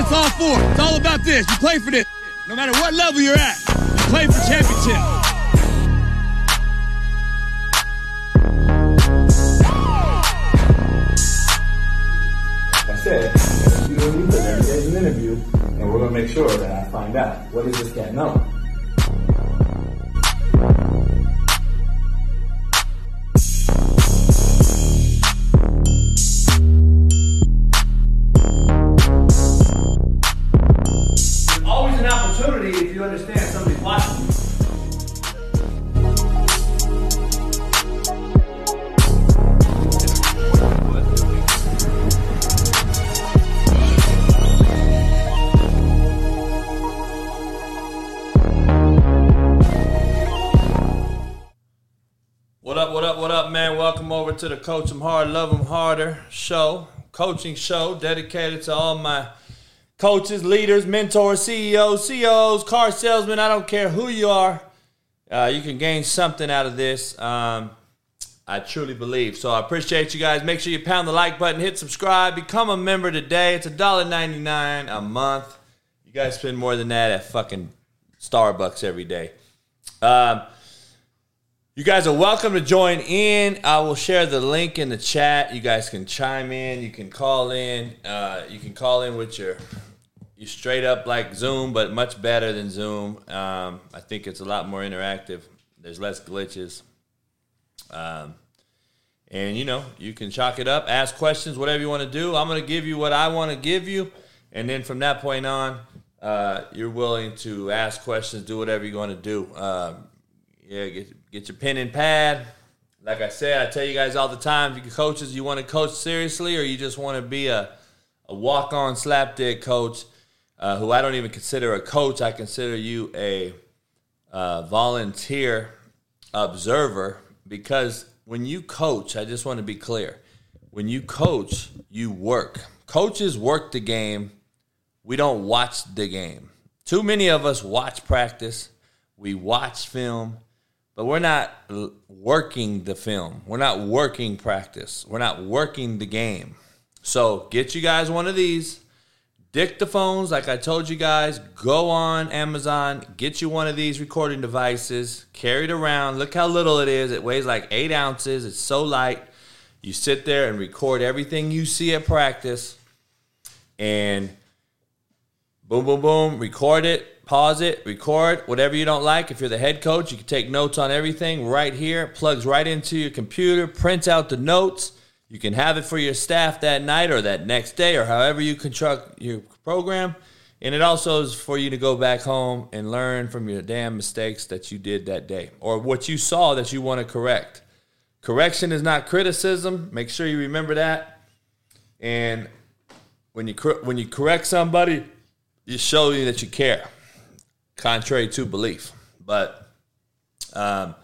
what it's all for. It's all about this. You play for this. No matter what level you're at, you play for championship. I said, you day's an interview, and we're gonna make sure that I find out what does this guy know. To the Coach 'em Hard, Love 'em Harder show, coaching show dedicated to all my coaches, leaders, mentors, CEOs, CEOs, car salesmen. I don't care who you are. Uh, you can gain something out of this. Um, I truly believe. So I appreciate you guys. Make sure you pound the like button, hit subscribe, become a member today. It's $1.99 a month. You guys spend more than that at fucking Starbucks every day. Um, you guys are welcome to join in. I will share the link in the chat. You guys can chime in. You can call in. Uh, you can call in with your you straight up like Zoom, but much better than Zoom. Um, I think it's a lot more interactive. There's less glitches. Um, and you know, you can chalk it up, ask questions, whatever you want to do. I'm going to give you what I want to give you, and then from that point on, uh, you're willing to ask questions, do whatever you're going to do. Um, yeah, get get your pen and pad. Like I said, I tell you guys all the time, if you coaches, you want to coach seriously, or you just want to be a a walk on slapdick coach, uh, who I don't even consider a coach. I consider you a uh, volunteer observer because when you coach, I just want to be clear. When you coach, you work. Coaches work the game. We don't watch the game. Too many of us watch practice. We watch film, but we're not working the film. We're not working practice. We're not working the game. So get you guys one of these dictaphones, like I told you guys, go on Amazon, get you one of these recording devices, carry it around. Look how little it is. It weighs like eight ounces. It's so light. You sit there and record everything you see at practice, and boom, boom, boom, record it, pause it, record whatever you don't like. If you're the head coach, you can take notes on everything right here. Plugs right into your computer, print out the notes. You can have it for your staff that night or that next day or however you construct your program. And it also is for you to go back home and learn from your damn mistakes that you did that day or what you saw that you want to correct. Correction is not criticism. Make sure you remember that. And when you when you correct somebody, you show you that you care, contrary to belief. But um,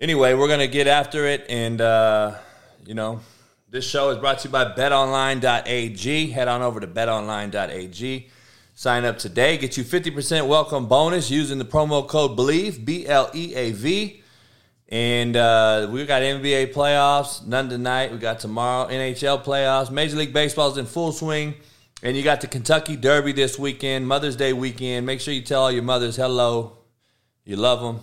anyway, we're gonna get after it, and uh, you know, this show is brought to you by BetOnline.ag. Head on over to BetOnline.ag. Sign up today. Get you 50% welcome bonus using the promo code BELIEVE, B L E A V. And uh, we got NBA playoffs, none tonight. We got tomorrow NHL playoffs. Major League Baseball's in full swing. And you got the Kentucky Derby this weekend, Mother's Day weekend. Make sure you tell all your mothers hello. You love them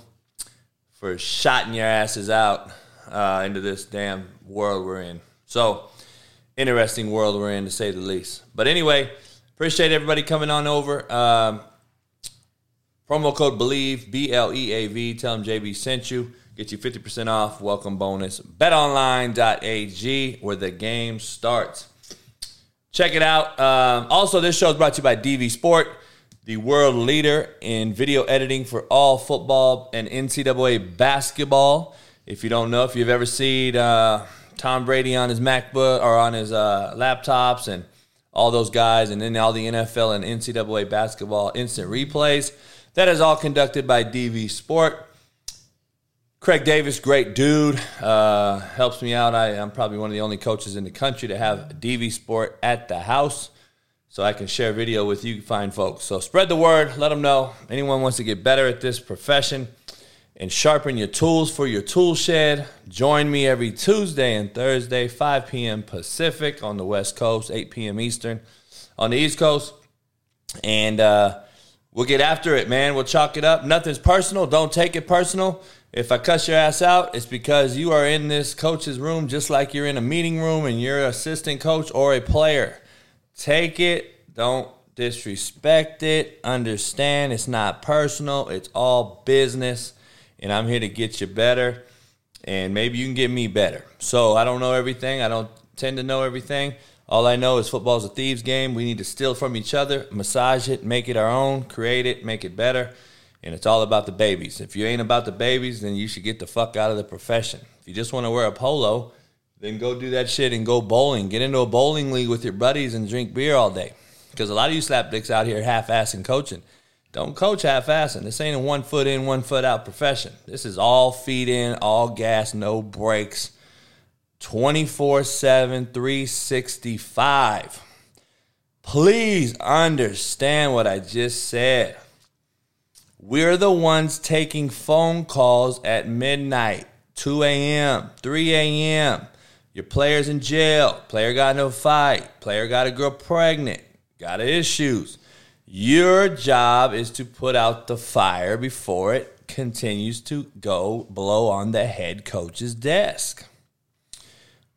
for shotting your asses out uh, into this damn world we're in. So, interesting world we're in, to say the least. But anyway, appreciate everybody coming on over. Um, promo code BELIEVE, B L E A V. Tell them JB sent you. Get you 50% off. Welcome bonus. BetOnline.ag, where the game starts. Check it out. Um, also, this show is brought to you by DV Sport, the world leader in video editing for all football and NCAA basketball. If you don't know, if you've ever seen uh, Tom Brady on his MacBook or on his uh, laptops and all those guys, and then all the NFL and NCAA basketball instant replays, that is all conducted by DV Sport. Craig Davis, great dude, uh, helps me out. I, I'm probably one of the only coaches in the country to have DV Sport at the house, so I can share video with you fine folks. So spread the word, let them know. Anyone wants to get better at this profession and sharpen your tools for your tool shed, join me every Tuesday and Thursday, 5 p.m. Pacific on the West Coast, 8 p.m. Eastern on the East Coast. and uh, we'll get after it, man. We'll chalk it up. Nothing's personal. Don't take it personal. If I cuss your ass out, it's because you are in this coach's room just like you're in a meeting room and you're an assistant coach or a player. Take it. Don't disrespect it. Understand it's not personal. It's all business. And I'm here to get you better. And maybe you can get me better. So I don't know everything. I don't tend to know everything. All I know is football's a thieves game. We need to steal from each other, massage it, make it our own, create it, make it better and it's all about the babies. If you ain't about the babies, then you should get the fuck out of the profession. If you just want to wear a polo, then go do that shit and go bowling. Get into a bowling league with your buddies and drink beer all day. Because a lot of you slapdicks out here half-assing coaching. Don't coach half-assing. This ain't a one foot in, one foot out profession. This is all feed in, all gas, no brakes, 24 7, 365. Please understand what I just said. We're the ones taking phone calls at midnight, 2 a.m., 3 a.m. Your player's in jail. Player got no fight. Player got a girl pregnant. Got issues. Your job is to put out the fire before it continues to go blow on the head coach's desk.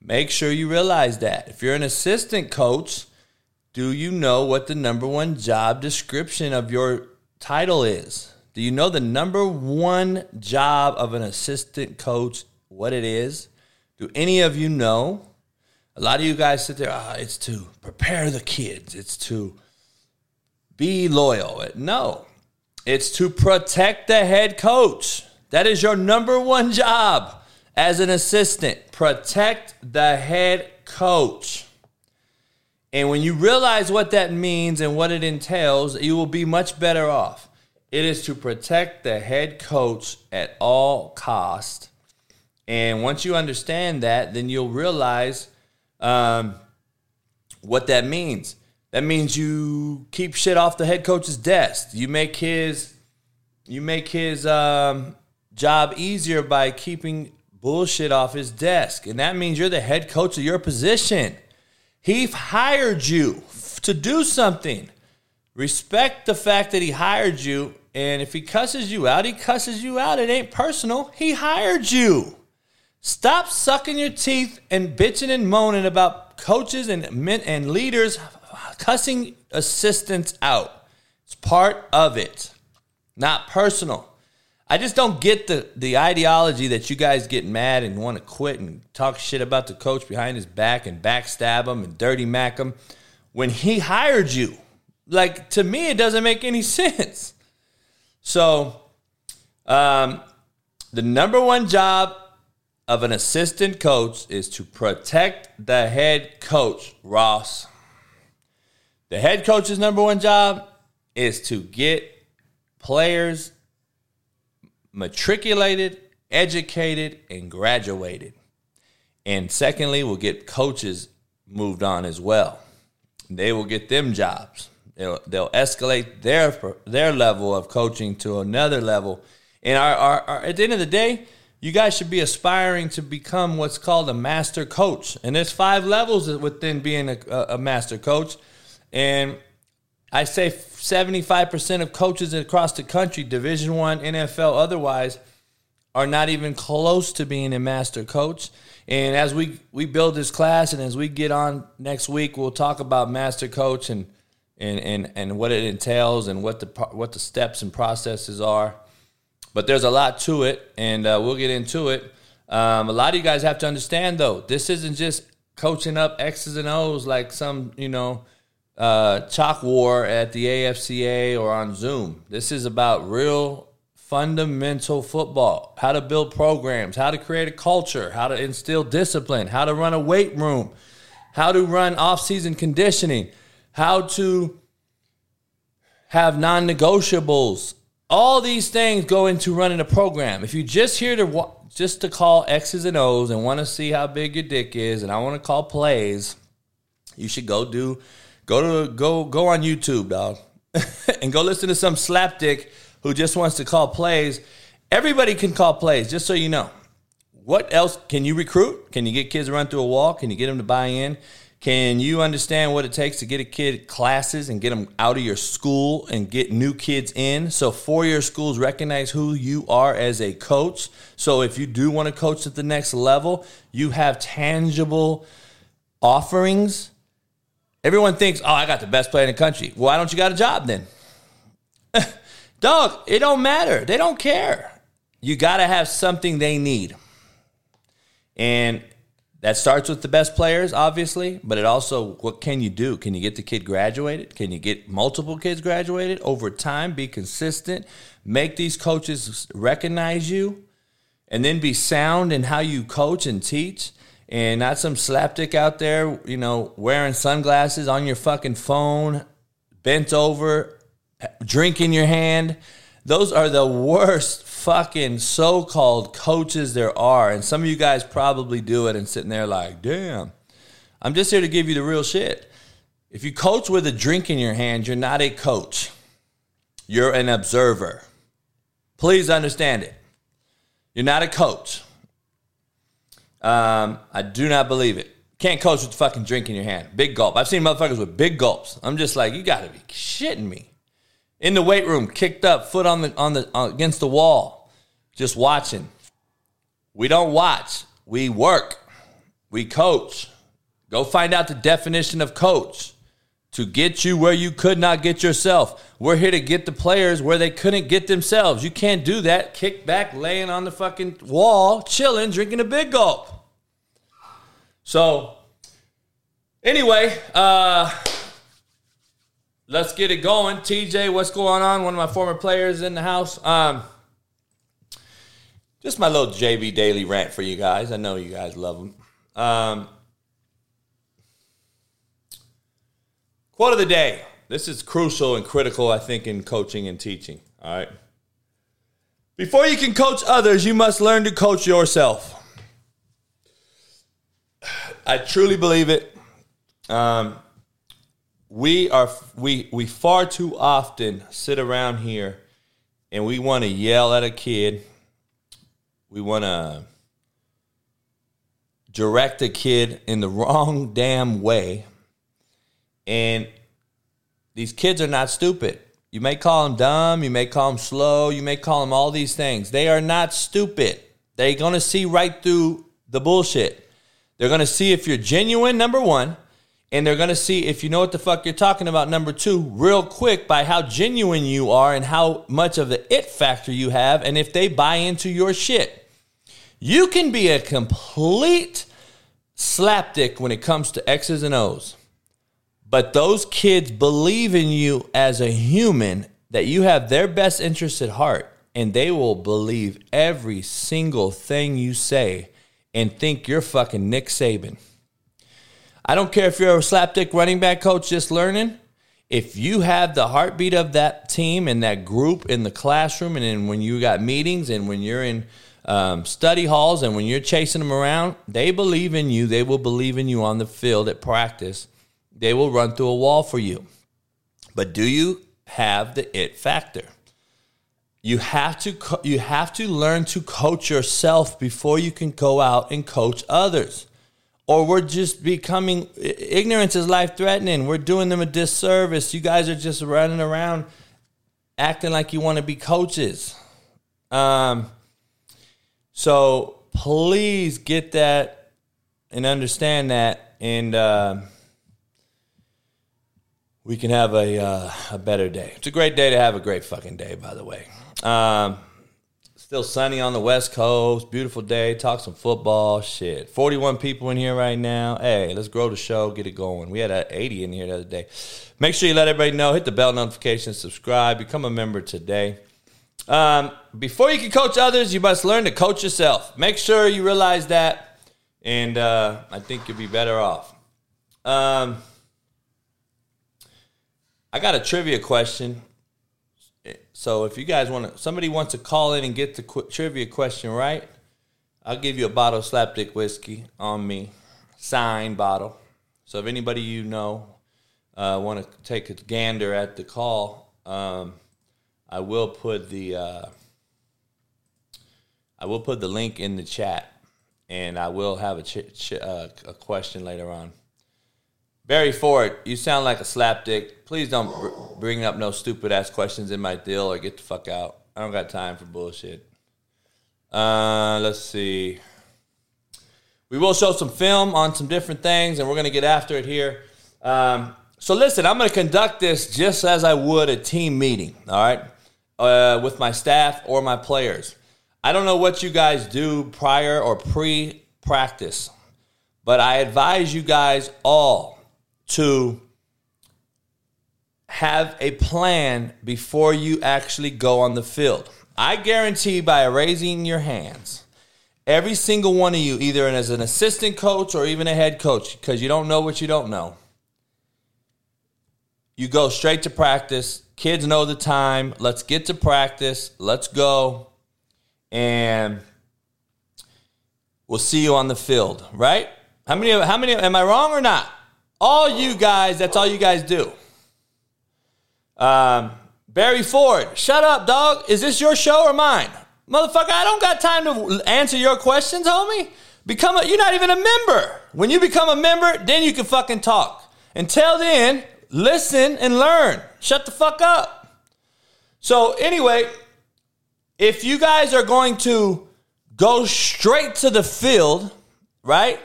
Make sure you realize that. If you're an assistant coach, do you know what the number one job description of your title is? Do you know the number one job of an assistant coach, what it is? Do any of you know? A lot of you guys sit there, ah, it's to prepare the kids, it's to be loyal. No, it's to protect the head coach. That is your number one job as an assistant. Protect the head coach. And when you realize what that means and what it entails, you will be much better off. It is to protect the head coach at all cost. And once you understand that, then you'll realize um, what that means. That means you keep shit off the head coach's desk. You make his you make his um, job easier by keeping bullshit off his desk, and that means you're the head coach of your position. He hired you to do something. Respect the fact that he hired you. And if he cusses you out, he cusses you out. It ain't personal. He hired you. Stop sucking your teeth and bitching and moaning about coaches and men and leaders cussing assistants out. It's part of it, not personal. I just don't get the, the ideology that you guys get mad and want to quit and talk shit about the coach behind his back and backstab him and dirty mac him when he hired you. Like to me, it doesn't make any sense. So, um, the number one job of an assistant coach is to protect the head coach, Ross. The head coach's number one job is to get players matriculated, educated, and graduated. And secondly, we'll get coaches moved on as well. They will get them jobs. They'll, they'll escalate their their level of coaching to another level. And our, our, our, at the end of the day, you guys should be aspiring to become what's called a master coach. And there's five levels within being a, a master coach. And I say 75% of coaches across the country, Division One, NFL, otherwise, are not even close to being a master coach. And as we we build this class, and as we get on next week, we'll talk about master coach and and, and, and what it entails and what the what the steps and processes are. But there's a lot to it, and uh, we'll get into it. Um, a lot of you guys have to understand, though, this isn't just coaching up X's and O's like some, you know, uh, chalk war at the AFCA or on Zoom. This is about real fundamental football how to build programs, how to create a culture, how to instill discipline, how to run a weight room, how to run off season conditioning how to have non negotiables. All these things go into running a program. If you're just here to just to call X's and O's and want to see how big your dick is, and I want to call plays, you should go do go to go go on YouTube, dog, and go listen to some slapdick who just wants to call plays. Everybody can call plays, just so you know. What else can you recruit? Can you get kids to run through a wall? Can you get them to buy in? Can you understand what it takes to get a kid classes and get them out of your school and get new kids in? So, four year schools recognize who you are as a coach. So, if you do want to coach at the next level, you have tangible offerings. Everyone thinks, oh, I got the best player in the country. Why don't you got a job then? Dog, it don't matter. They don't care. You got to have something they need. And that starts with the best players, obviously, but it also, what can you do? Can you get the kid graduated? Can you get multiple kids graduated over time? Be consistent, make these coaches recognize you, and then be sound in how you coach and teach, and not some slapdick out there, you know, wearing sunglasses on your fucking phone, bent over, drink in your hand. Those are the worst fucking so called coaches there are. And some of you guys probably do it and sitting there like, damn. I'm just here to give you the real shit. If you coach with a drink in your hand, you're not a coach, you're an observer. Please understand it. You're not a coach. Um, I do not believe it. Can't coach with fucking drink in your hand. Big gulp. I've seen motherfuckers with big gulps. I'm just like, you gotta be shitting me. In the weight room, kicked up, foot on the on the uh, against the wall, just watching. We don't watch. We work. We coach. Go find out the definition of coach to get you where you could not get yourself. We're here to get the players where they couldn't get themselves. You can't do that. Kick back, laying on the fucking wall, chilling, drinking a big gulp. So, anyway, uh, let's get it going. TJ, what's going on? One of my former players in the house. Um, just my little JB daily rant for you guys. I know you guys love them. Um, quote of the day. This is crucial and critical, I think, in coaching and teaching. All right. Before you can coach others, you must learn to coach yourself. I truly believe it. Um, we are we we far too often sit around here and we want to yell at a kid. We want to direct a kid in the wrong damn way. And these kids are not stupid. You may call them dumb, you may call them slow, you may call them all these things. They are not stupid. They're going to see right through the bullshit. They're going to see if you're genuine, number one, and they're going to see if you know what the fuck you're talking about, number two, real quick by how genuine you are and how much of the it factor you have, and if they buy into your shit. You can be a complete slapdick when it comes to X's and O's. But those kids believe in you as a human, that you have their best interests at heart, and they will believe every single thing you say and think you're fucking Nick Saban. I don't care if you're a slapdick running back coach just learning. If you have the heartbeat of that team and that group in the classroom, and then when you got meetings and when you're in um, study halls and when you're chasing them around, they believe in you. They will believe in you on the field at practice. They will run through a wall for you. But do you have the it factor? You have to co- you have to learn to coach yourself before you can go out and coach others or we're just becoming ignorance is life threatening. We're doing them a disservice. You guys are just running around acting like you want to be coaches. Um, so please get that and understand that, and uh, we can have a uh, a better day. It's a great day to have a great fucking day, by the way. Um, Still sunny on the West Coast. Beautiful day. Talk some football. Shit. 41 people in here right now. Hey, let's grow the show. Get it going. We had a 80 in here the other day. Make sure you let everybody know. Hit the bell notification. Subscribe. Become a member today. Um, before you can coach others, you must learn to coach yourself. Make sure you realize that, and uh, I think you'll be better off. Um, I got a trivia question so if you guys want to, somebody wants to call in and get the qu- trivia question right, I'll give you a bottle of Slapdick whiskey on me, signed bottle. So if anybody you know uh, want to take a gander at the call, um, I will put the uh, I will put the link in the chat, and I will have a ch- ch- uh, a question later on. Barry Ford, you sound like a slapdick. Please don't br- bring up no stupid ass questions in my deal or get the fuck out. I don't got time for bullshit. Uh, let's see. We will show some film on some different things, and we're going to get after it here. Um, so, listen, I'm going to conduct this just as I would a team meeting, all right, uh, with my staff or my players. I don't know what you guys do prior or pre practice, but I advise you guys all to have a plan before you actually go on the field. I guarantee by raising your hands, every single one of you, either as an assistant coach or even a head coach, because you don't know what you don't know, you go straight to practice. Kids know the time. Let's get to practice. Let's go. And we'll see you on the field, right? How many how many am I wrong or not? All you guys, that's all you guys do. Um, Barry Ford, shut up, dog. Is this your show or mine? Motherfucker, I don't got time to answer your questions, homie. Become a, you're not even a member. When you become a member, then you can fucking talk. Until then, listen and learn. Shut the fuck up. So, anyway, if you guys are going to go straight to the field, right?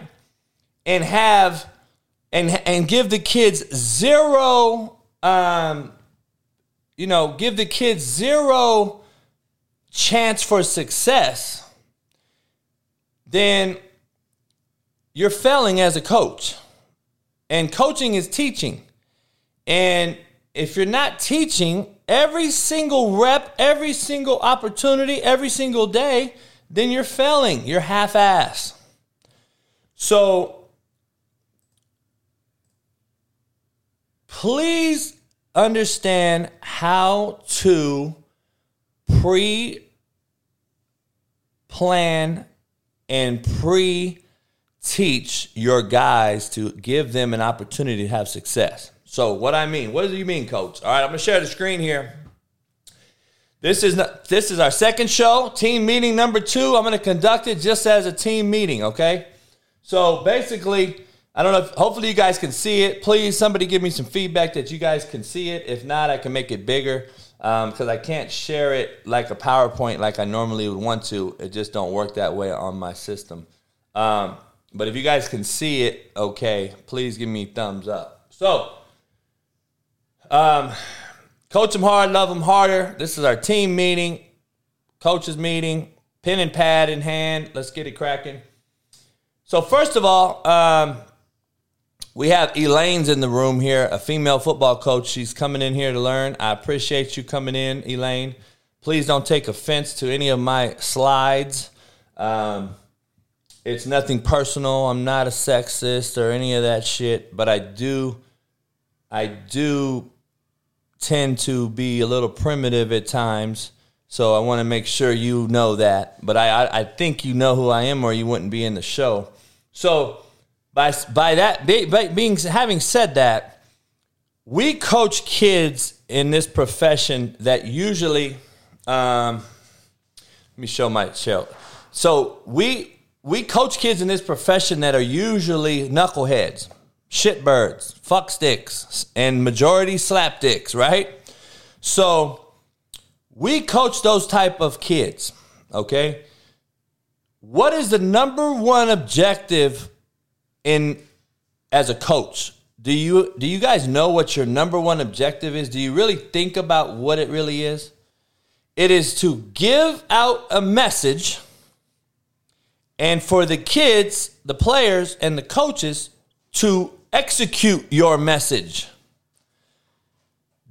And have and and give the kids zero um you know, give the kids zero chance for success, then you're failing as a coach. And coaching is teaching. And if you're not teaching every single rep, every single opportunity, every single day, then you're failing. You're half ass. So please understand how to pre plan and pre teach your guys to give them an opportunity to have success. So, what I mean, what do you mean, coach? All right, I'm to share the screen here. This is not, this is our second show, team meeting number 2. I'm going to conduct it just as a team meeting, okay? So, basically, I don't know if hopefully you guys can see it. Please, somebody give me some feedback that you guys can see it. If not, I can make it bigger because um, I can't share it like a PowerPoint like I normally would want to. It just don't work that way on my system. Um, but if you guys can see it, okay, please give me thumbs up. So, um, coach them hard, love them harder. This is our team meeting, coaches meeting, pen and pad in hand. Let's get it cracking. So first of all, um, we have Elaine's in the room here, a female football coach. She's coming in here to learn. I appreciate you coming in, Elaine. Please don't take offense to any of my slides. Um, it's nothing personal. I'm not a sexist or any of that shit, but I do, I do tend to be a little primitive at times. So I want to make sure you know that. But I, I, I think you know who I am, or you wouldn't be in the show. So by by that by being having said that, we coach kids in this profession that usually. Um, let me show my show. So we we coach kids in this profession that are usually knuckleheads, shitbirds, fucksticks, and majority slapdicks, right? So we coach those type of kids. Okay. What is the number one objective in as a coach, do you do you guys know what your number one objective is? Do you really think about what it really is? It is to give out a message and for the kids, the players and the coaches to execute your message.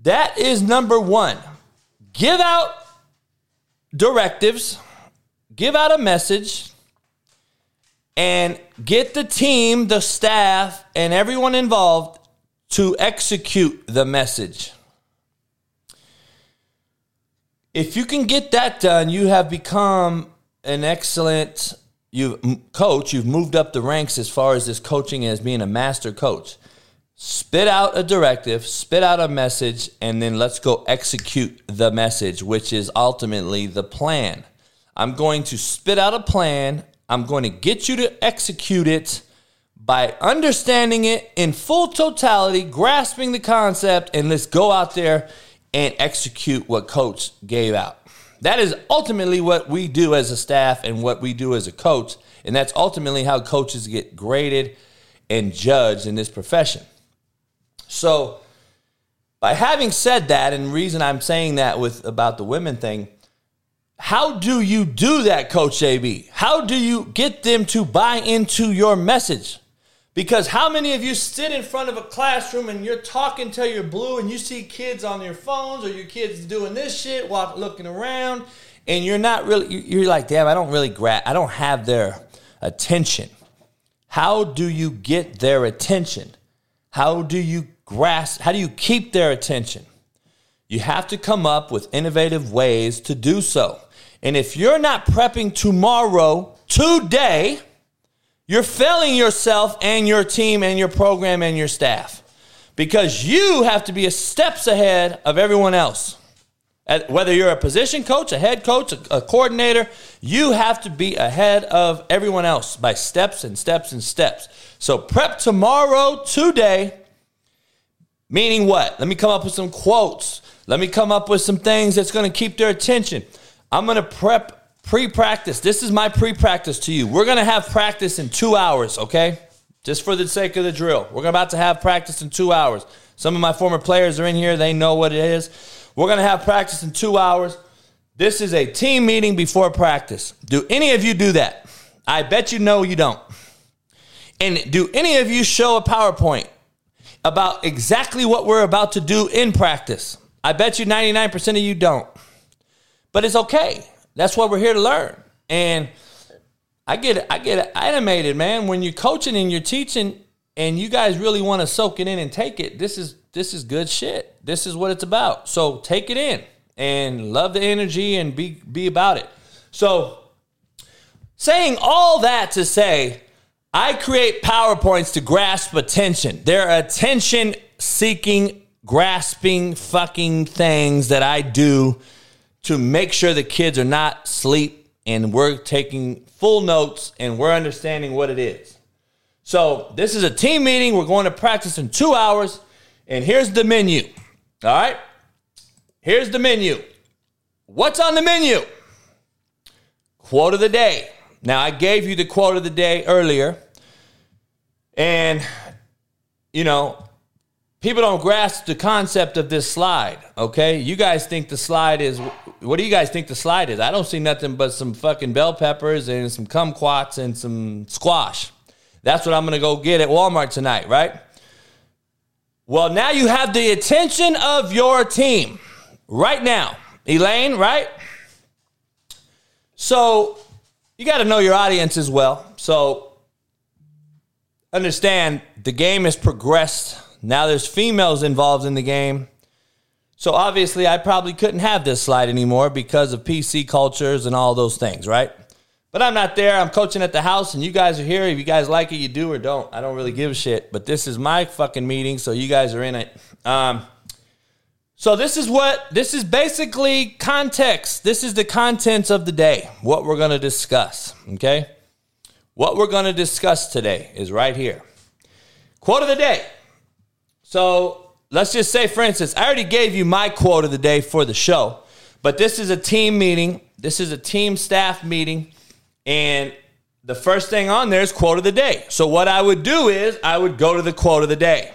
That is number 1. Give out directives, give out a message and get the team, the staff, and everyone involved to execute the message. If you can get that done, you have become an excellent you coach. You've moved up the ranks as far as this coaching as being a master coach. Spit out a directive, spit out a message, and then let's go execute the message, which is ultimately the plan. I'm going to spit out a plan I'm going to get you to execute it by understanding it in full totality, grasping the concept, and let's go out there and execute what coach gave out. That is ultimately what we do as a staff and what we do as a coach. And that's ultimately how coaches get graded and judged in this profession. So, by having said that, and reason I'm saying that with about the women thing, how do you do that, Coach AB? How do you get them to buy into your message? Because how many of you sit in front of a classroom and you're talking till you're blue and you see kids on their phones or your kids doing this shit, walk, looking around, and you're not really, you're like, damn, I don't really grab, I don't have their attention. How do you get their attention? How do you grasp, how do you keep their attention? You have to come up with innovative ways to do so. And if you're not prepping tomorrow, today, you're failing yourself and your team and your program and your staff because you have to be steps ahead of everyone else. Whether you're a position coach, a head coach, a, a coordinator, you have to be ahead of everyone else by steps and steps and steps. So prep tomorrow, today, meaning what? Let me come up with some quotes. Let me come up with some things that's going to keep their attention. I'm going to prep Pre practice. This is my pre practice to you. We're going to have practice in two hours, okay? Just for the sake of the drill. We're about to have practice in two hours. Some of my former players are in here, they know what it is. We're going to have practice in two hours. This is a team meeting before practice. Do any of you do that? I bet you know you don't. And do any of you show a PowerPoint about exactly what we're about to do in practice? I bet you 99% of you don't. But it's okay. That's what we're here to learn. And I get it, I get it animated, man. When you're coaching and you're teaching, and you guys really want to soak it in and take it. This is this is good shit. This is what it's about. So take it in and love the energy and be be about it. So saying all that to say, I create PowerPoints to grasp attention. They're attention seeking, grasping fucking things that I do to make sure the kids are not asleep and we're taking full notes and we're understanding what it is. So, this is a team meeting. We're going to practice in two hours. And here's the menu. All right? Here's the menu. What's on the menu? Quote of the day. Now, I gave you the quote of the day earlier. And, you know, people don't grasp the concept of this slide, okay? You guys think the slide is what do you guys think the slide is? I don't see nothing but some fucking bell peppers and some kumquats and some squash. That's what I'm to go get at Walmart tonight, right? Well, now you have the attention of your team right now. Elaine, right? So you got to know your audience as well. So understand the game has progressed now there's females involved in the game. So obviously, I probably couldn't have this slide anymore because of PC cultures and all those things, right? But I'm not there. I'm coaching at the house, and you guys are here. If you guys like it, you do or don't. I don't really give a shit. But this is my fucking meeting, so you guys are in it. Um, so this is what this is basically context. This is the contents of the day. What we're going to discuss. Okay, what we're going to discuss today is right here. Quote of the day. So let's just say, for instance, I already gave you my quote of the day for the show, but this is a team meeting. This is a team staff meeting. And the first thing on there is quote of the day. So what I would do is I would go to the quote of the day.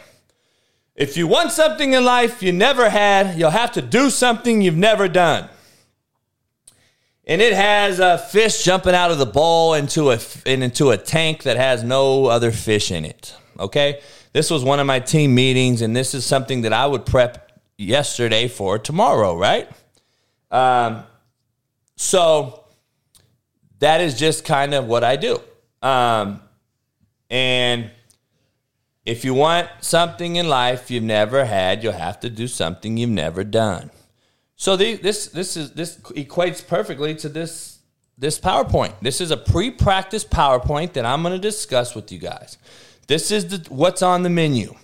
If you want something in life you never had, you'll have to do something you've never done. And it has a fish jumping out of the bowl into a into a tank that has no other fish in it. Okay? This was one of my team meetings, and this is something that I would prep yesterday for tomorrow, right? Um, so that is just kind of what I do. Um, and if you want something in life you've never had, you'll have to do something you've never done. So the, this this is this equates perfectly to this this PowerPoint. This is a pre-practice PowerPoint that I'm going to discuss with you guys. This is the, what's on the menu.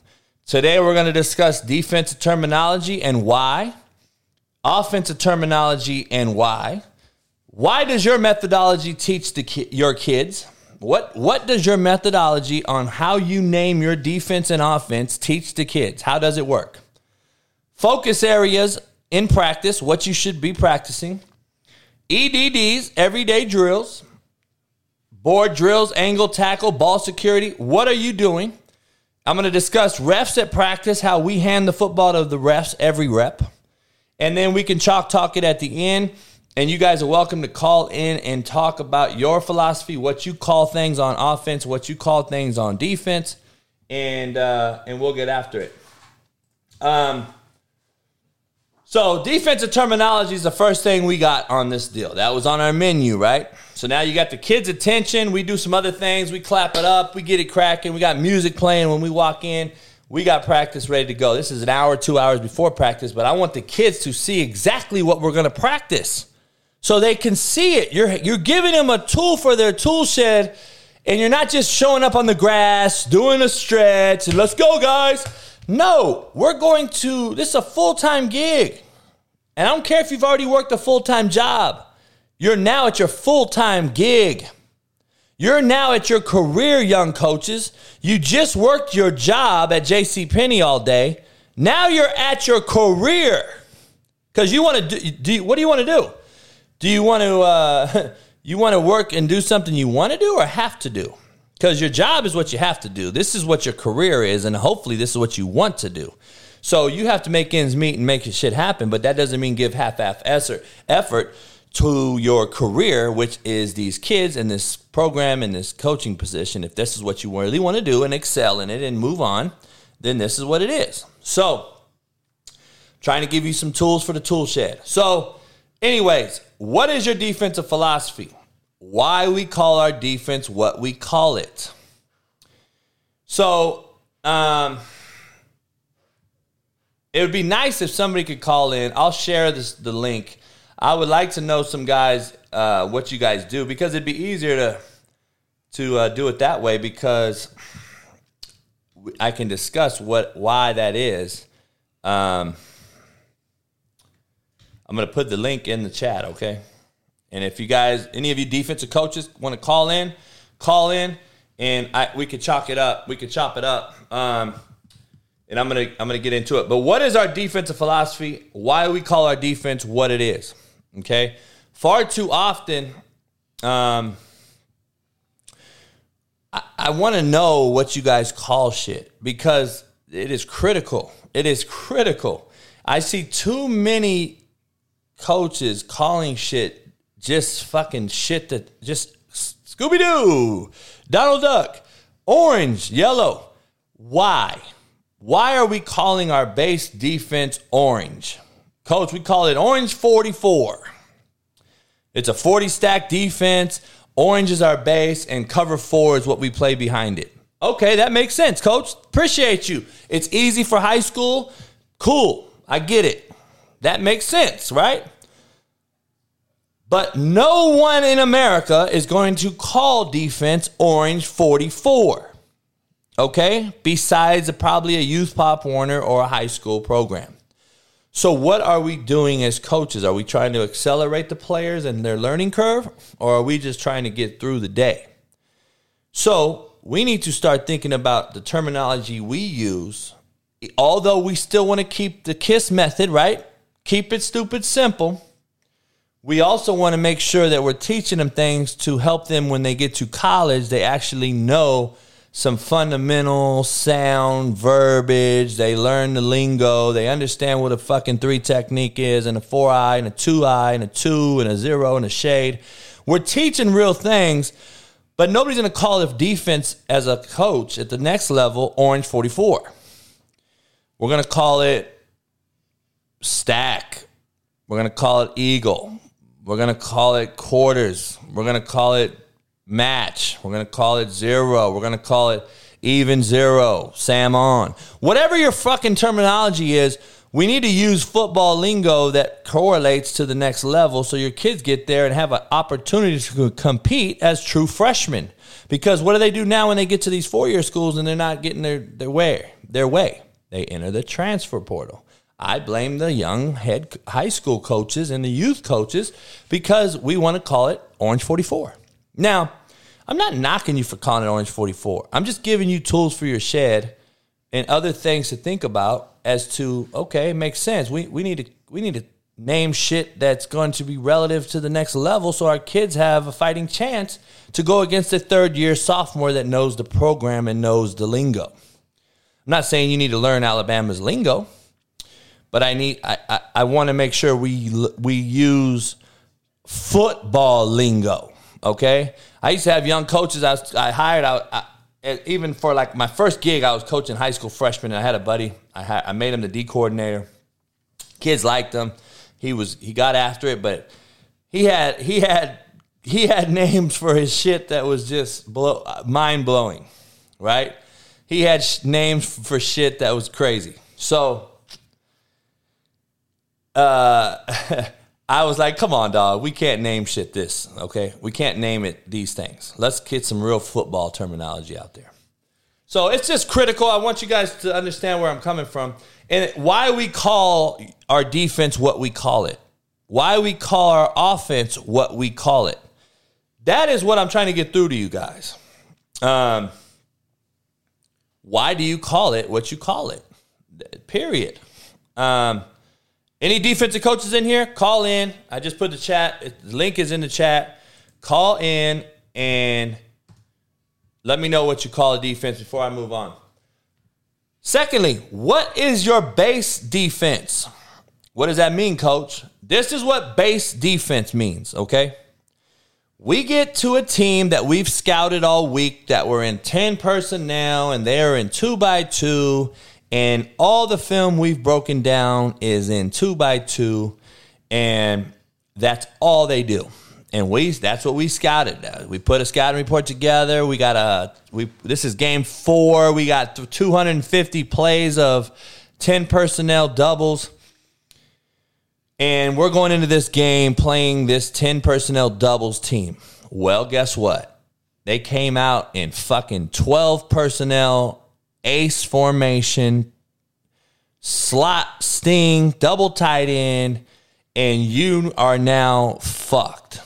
Today, we're going to discuss defensive terminology and why, offensive terminology and why. Why does your methodology teach the ki- your kids? What what does your methodology on how you name your defense and offense teach the kids? How does it work? Focus areas in practice, what you should be practicing. EDDs, everyday drills, board drills, angle tackle, ball security. What are you doing? I'm going to discuss refs at practice, how we hand the football to the refs every rep. And then we can chalk talk it at the end. And you guys are welcome to call in and talk about your philosophy, what you call things on offense, what you call things on defense, and uh, and we'll get after it. Um, so defensive terminology is the first thing we got on this deal. That was on our menu, right? So now you got the kids' attention. We do some other things. We clap it up. We get it cracking. We got music playing when we walk in. We got practice ready to go. This is an hour, two hours before practice, but I want the kids to see exactly what we're going to practice so they can see it. You're, you're giving them a tool for their tool shed, and you're not just showing up on the grass, doing a stretch, and let's go, guys. No, we're going to, this is a full time gig. And I don't care if you've already worked a full time job, you're now at your full time gig. You're now at your career, young coaches. You just worked your job at J.C. Penney all day. Now you're at your career because you want to do, do. What do you want to do? Do you want to uh, you want to work and do something you want to do or have to do? Because your job is what you have to do. This is what your career is, and hopefully, this is what you want to do. So you have to make ends meet and make shit happen, but that doesn't mean give half-half effort to your career, which is these kids and this program and this coaching position. If this is what you really want to do and excel in it and move on, then this is what it is. So, trying to give you some tools for the tool shed. So, anyways, what is your defensive philosophy? Why we call our defense what we call it? So, um, it would be nice if somebody could call in. I'll share this the link. I would like to know some guys uh, what you guys do because it'd be easier to to uh, do it that way because I can discuss what why that is. Um, I'm gonna put the link in the chat, okay? And if you guys, any of you defensive coaches, want to call in, call in, and I, we could chalk it up. We could chop it up. Um, and I'm gonna I'm gonna get into it. But what is our defensive philosophy? Why we call our defense what it is? Okay, far too often, um, I, I want to know what you guys call shit because it is critical. It is critical. I see too many coaches calling shit just fucking shit that just Scooby Doo, Donald Duck, orange, yellow. Why? Why are we calling our base defense orange? Coach, we call it Orange 44. It's a 40 stack defense. Orange is our base, and cover four is what we play behind it. Okay, that makes sense, coach. Appreciate you. It's easy for high school. Cool. I get it. That makes sense, right? But no one in America is going to call defense Orange 44 okay? Besides probably a youth pop Warner or a high school program. So, what are we doing as coaches? Are we trying to accelerate the players and their learning curve, or are we just trying to get through the day? So, we need to start thinking about the terminology we use, although we still want to keep the KISS method, right? Keep it stupid simple. We also want to make sure that we're teaching them things to help them when they get to college, they actually know some fundamental sound verbiage. They learn the lingo. They understand what a fucking three technique is, and a four eye, and a two eye, and a two, and a zero, and a shade. We're teaching real things, but nobody's going to call it defense as a coach at the next level Orange 44. We're going to call it stack. We're going to call it eagle. We're to call it quarters. We're to call it match. We're to call it zero. We're to call it even zero, Sam on. Whatever your fucking terminology is, we need to use football lingo that correlates to the next level so your kids get there and have an opportunity to compete as true freshmen. Because what do they do now when they get to these four year schools and they're not getting their, their way? Their way. They enter the transfer portal. I blame the young head high school coaches and the youth coaches because we want to call it Orange 44. Now, I'm not knocking you for calling it Orange 44. I'm just giving you tools for your shed and other things to think about as to okay, it makes sense. We we need to we need to name shit that's going to be relative to the next level so our kids have a fighting chance to go against a third year sophomore that knows the program and knows the lingo. I'm not saying you need to learn Alabama's lingo, but I need I, I, I want to make sure we we use football lingo. Okay, I used to have young coaches I, was, I hired. I, I, even for like my first gig, I was coaching high school freshmen, and I had a buddy. I had, I made him the D coordinator. Kids liked him. He was he got after it, but he had he had he had names for his shit that was just blow, mind blowing, right? He had sh- names for shit that was crazy. So, uh. I was like, come on, dog. We can't name shit this, okay? We can't name it these things. Let's get some real football terminology out there. So it's just critical. I want you guys to understand where I'm coming from and why we call our defense what we call it. Why we call our offense what we call it. That is what I'm trying to get through to you guys. Um, why do you call it what you call it? Period. Um, any defensive coaches in here? Call in. I just put the chat. The link is in the chat. Call in and let me know what you call a defense before I move on. Secondly, what is your base defense? What does that mean, coach? This is what base defense means, okay? We get to a team that we've scouted all week that we're in 10 personnel and they're in two by two and all the film we've broken down is in two by two, and that's all they do. And we that's what we scouted. Uh, we put a scouting report together. We got a we this is game four. We got 250 plays of 10 personnel doubles. And we're going into this game playing this 10 personnel doubles team. Well, guess what? They came out in fucking 12 personnel ace formation, slot sting, double tight end, and you are now fucked.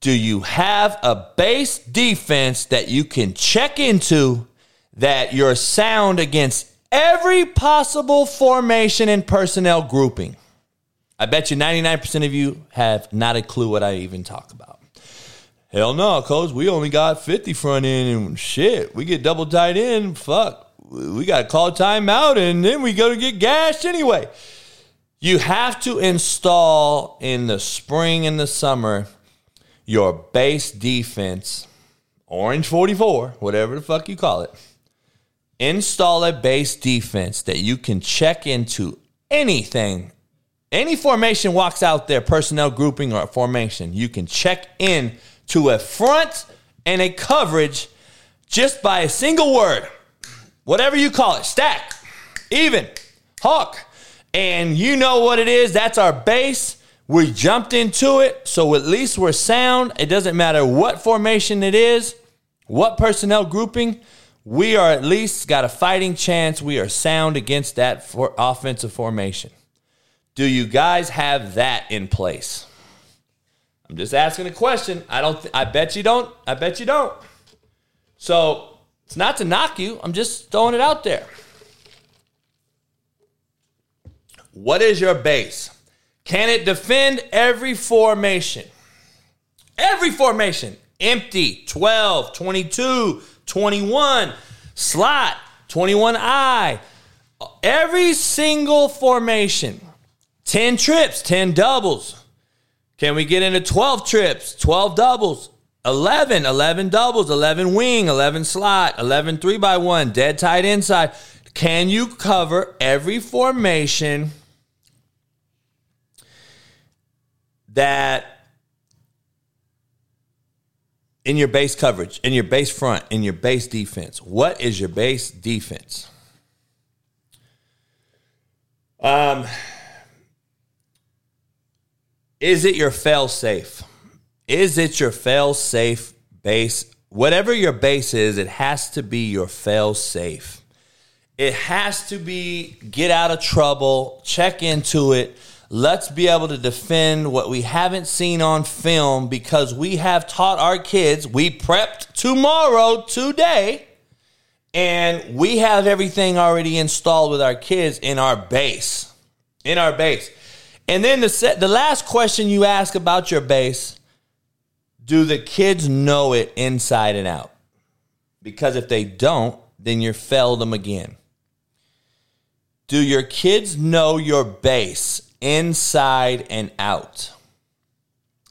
Do you have a base defense that you can check into that you're sound against every possible formation and personnel grouping? I bet you 99% of you have not a clue what I even talk about. Hell no, coach. We only got 50 front end and shit. We get double tight end. Fuck. We got to call timeout and then we go to get gashed anyway. You have to install in the spring and the summer your base defense, Orange 44, whatever the fuck you call it. Install a base defense that you can check into anything. Any formation walks out there, personnel grouping or formation, you can check in to a front and a coverage just by a single word, whatever you call it stack, even, hawk. And you know what it is. That's our base. We jumped into it, so at least we're sound. It doesn't matter what formation it is, what personnel grouping. We are at least got a fighting chance. We are sound against that for offensive formation. Do you guys have that in place? I'm just asking a question. I don't. Th- I bet you don't. I bet you don't. So it's not to knock you. I'm just throwing it out there. What is your base? Can it defend every formation? Every formation. Empty, 12, 22, 21, slot, 21I. Every single formation. 10 trips, 10 doubles. Can we get into 12 trips, 12 doubles, 11, 11 doubles, 11 wing, 11 slot, 11 3 by one dead tight inside? Can you cover every formation that in your base coverage, in your base front, in your base defense? What is your base defense? Um, is it your fail safe? Is it your fail safe base? Whatever your base is, it has to be your fail safe. It has to be get out of trouble, check into it. Let's be able to defend what we haven't seen on film because we have taught our kids, we prepped tomorrow, today, and we have everything already installed with our kids in our base. In our base. And then the set, the last question you ask about your base, do the kids know it inside and out? Because if they don't, then you failed them again. Do your kids know your base inside and out?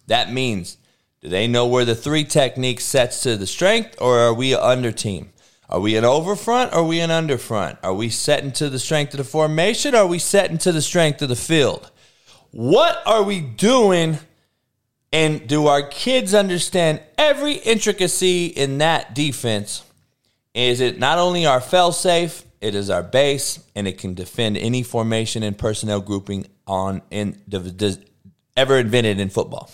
That means, do they know where the three technique sets to the strength, or are we an under team? Are we an over front or are we an under front? Are we setting to the strength of the formation or are we setting to the strength of the field? What are we doing? And do our kids understand every intricacy in that defense? Is it not only our fail safe, it is our base, and it can defend any formation and personnel grouping on in ever invented in football.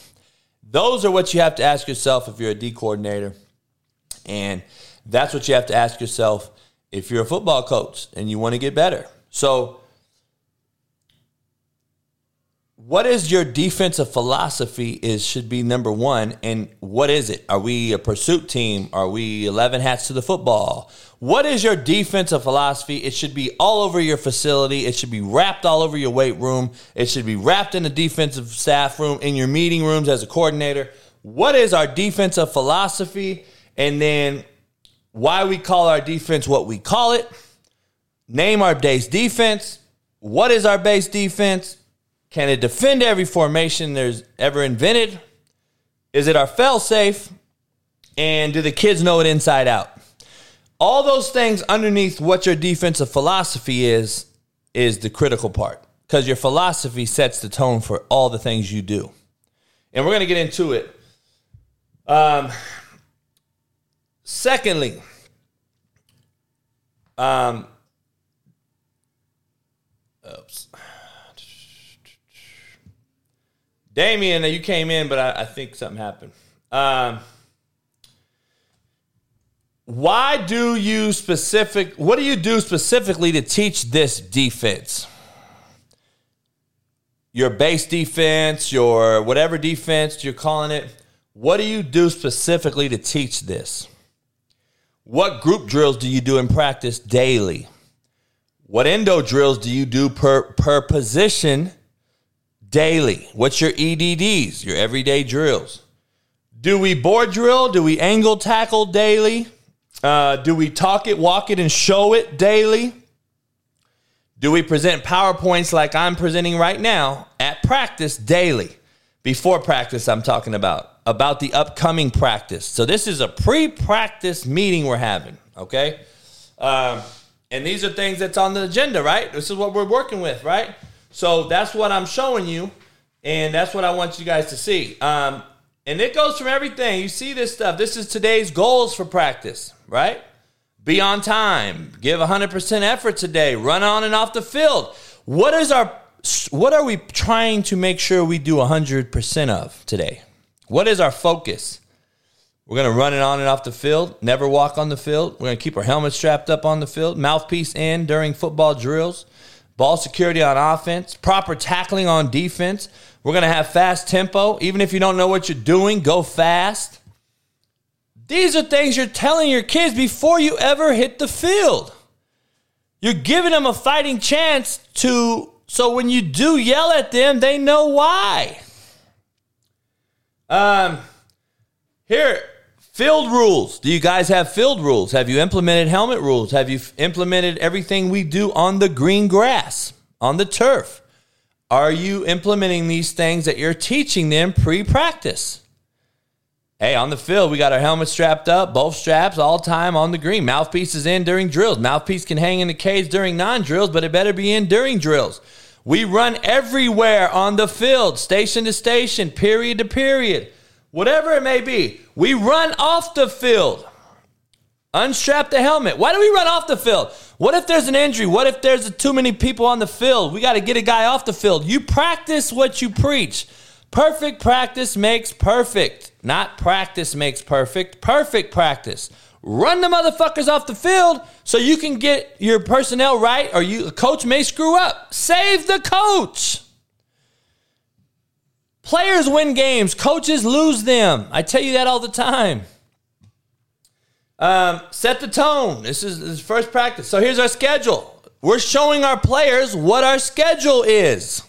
Those are what you have to ask yourself if you're a D coordinator, and that's what you have to ask yourself if you're a football coach and you want to get better. So what is your defensive philosophy is should be number one and what is it? Are we a pursuit team? Are we 11 hats to the football? What is your defensive philosophy? It should be all over your facility. It should be wrapped all over your weight room. It should be wrapped in the defensive staff room in your meeting rooms as a coordinator. What is our defensive philosophy? And then why we call our defense what we call it? Name our base defense. What is our base defense can it defend every formation there's ever invented? Is it our fail safe? And do the kids know it inside out? All those things underneath what your defensive philosophy is, is the critical part because your philosophy sets the tone for all the things you do. And we're going to get into it. Um, secondly, um, Damien, you came in, but I, I think something happened. Um, why do you specific? What do you do specifically to teach this defense? Your base defense, your whatever defense you're calling it. What do you do specifically to teach this? What group drills do you do in practice daily? What endo drills do you do per per position daily? What's your EDDs, your everyday drills? Do we board drill? Do we angle tackle daily? Uh, do we talk it, walk it, and show it daily? Do we present PowerPoints like I'm presenting right now at practice daily? Before practice, I'm talking about, about the upcoming practice. So this is a pre practice meeting we're having, okay? Um, and these are things that's on the agenda, right? This is what we're working with, right? So that's what I'm showing you, and that's what I want you guys to see. Um, and it goes from everything. You see this stuff. This is today's goals for practice, right? Be on time, give 100% effort today, run on and off the field. What is our what are we trying to make sure we do 100% of today? What is our focus? We're going to run it on and off the field, never walk on the field. We're going to keep our helmet strapped up on the field, mouthpiece in during football drills ball security on offense, proper tackling on defense. We're going to have fast tempo. Even if you don't know what you're doing, go fast. These are things you're telling your kids before you ever hit the field. You're giving them a fighting chance to, so when you do yell at them, they know why. Um, here, Field rules. Do you guys have field rules? Have you implemented helmet rules? Have you implemented everything we do on the green grass, on the turf? Are you implementing these things that you're teaching them pre practice? Hey, on the field, we got our helmet strapped up, both straps, all time on the green. Mouthpiece is in during drills. Mouthpiece can hang in the cage during non drills, but it better be in during drills. We run everywhere on the field, station to station, period to period whatever it may be. We run off the field. Unstrap the helmet. Why do we run off the field? What if there's an injury? What if there's too many people on the field? We got to get a guy off the field. You practice what you preach. Perfect practice makes perfect. Not practice makes perfect. Perfect practice. Run the motherfuckers off the field so you can get your personnel right or you coach may screw up. Save the coach. Players win games, coaches lose them. I tell you that all the time. Um, set the tone. This is, is first practice. So here's our schedule. We're showing our players what our schedule is.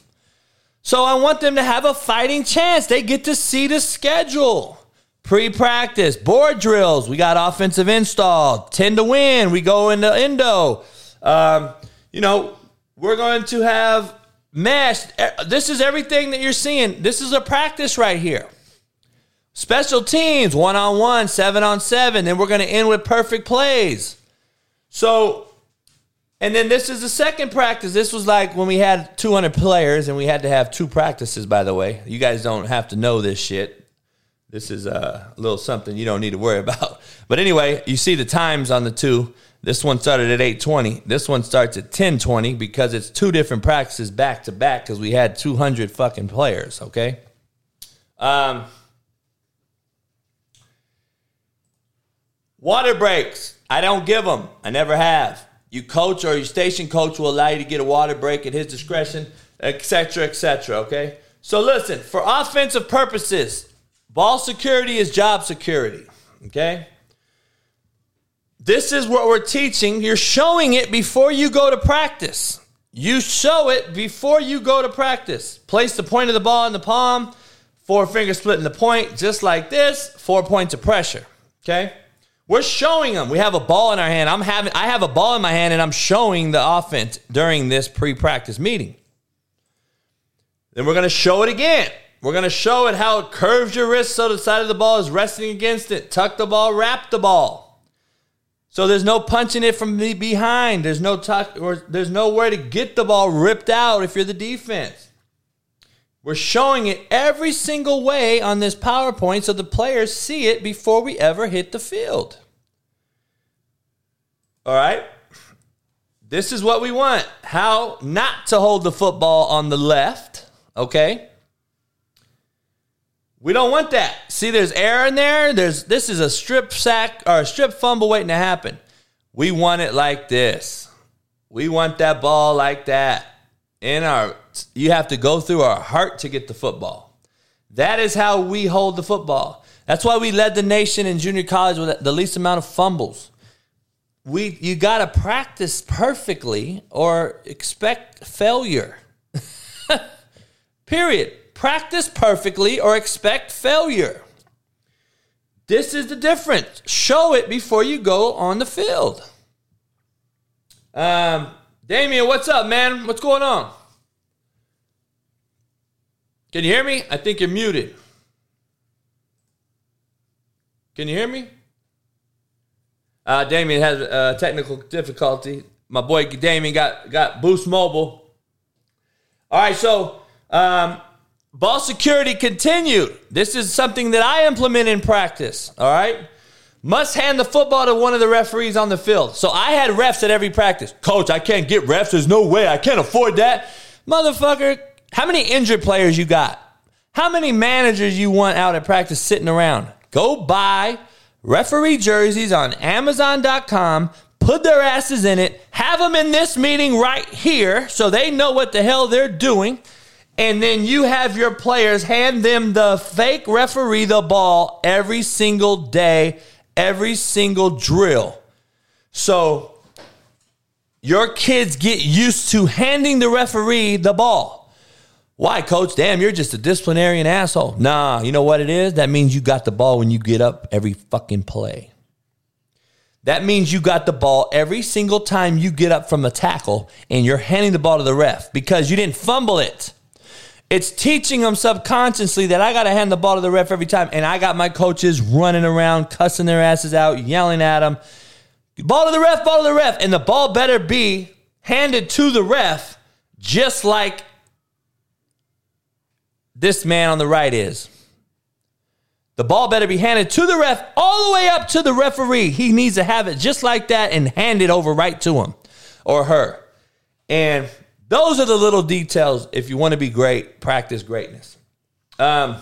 So I want them to have a fighting chance. They get to see the schedule. Pre practice, board drills. We got offensive install, 10 to win. We go into Indo. Um, you know, we're going to have mesh. Eh, this is everything that you're seeing. This is a practice right here. Special teams, one on one, seven on seven. Then we're going to end with perfect plays. So, and then this is the second practice. This was like when we had 200 players and we had to have two practices, by the way. You guys don't have to know this shit. This is uh, a little something you don't need to worry about. But anyway, you see the times on the two. This one started at 8:20. This one starts at 10:20 because it's two different practices back to back because we had 200 fucking players, okay? Um Water breaks. I don't give them. I never have. You coach or your station coach will allow you to get a water break at his discretion, etc., etc., okay? So listen, for offensive purposes, ball security is job security, okay? This is what we're teaching. You're showing it before you go to practice. You show it before you go to practice. Place the point of the ball in the palm, four fingers splitting the point, just like this, four points of pressure. Okay? We're showing them. We have a ball in our hand. I'm having I have a ball in my hand and I'm showing the offense during this pre-practice meeting. Then we're going to show it again. We're going to show it how it curves your wrist so the side of the ball is resting against it. Tuck the ball, wrap the ball. So there's no punching it from the behind. There's no tuck or there's nowhere to get the ball ripped out if you're the defense. We're showing it every single way on this PowerPoint so the players see it before we ever hit the field. All right? This is what we want. How not to hold the football on the left, okay? We don't want that. See, there's air in there. There's this is a strip sack or a strip fumble waiting to happen. We want it like this. We want that ball like that. In our you have to go through our heart to get the football. That is how we hold the football. That's why we led the nation in junior college with the least amount of fumbles. We you got to practice perfectly or expect failure. Period practice perfectly or expect failure. This is the difference. Show it before you go on the field. Um, Damien, what's up, man? What's going on? Can you hear me? I think you're muted. Can you hear me? Uh, Damien has a uh, technical difficulty. My boy Damien got got Boost Mobile. All right, so um, Ball security continued. This is something that I implement in practice. All right. Must hand the football to one of the referees on the field. So I had refs at every practice. Coach, I can't get refs. There's no way. I can't afford that. Motherfucker, how many injured players you got? How many managers you want out at practice sitting around? Go buy referee jerseys on Amazon.com, put their asses in it, have them in this meeting right here so they know what the hell they're doing and then you have your players hand them the fake referee the ball every single day, every single drill. So your kids get used to handing the referee the ball. Why, coach? Damn, you're just a disciplinarian asshole. Nah, you know what it is? That means you got the ball when you get up every fucking play. That means you got the ball every single time you get up from a tackle and you're handing the ball to the ref because you didn't fumble it. It's teaching them subconsciously that I got to hand the ball to the ref every time. And I got my coaches running around, cussing their asses out, yelling at them. Ball to the ref, ball to the ref. And the ball better be handed to the ref just like this man on the right is. The ball better be handed to the ref all the way up to the referee. He needs to have it just like that and hand it over right to him or her. And those are the little details. If you want to be great, practice greatness. Um,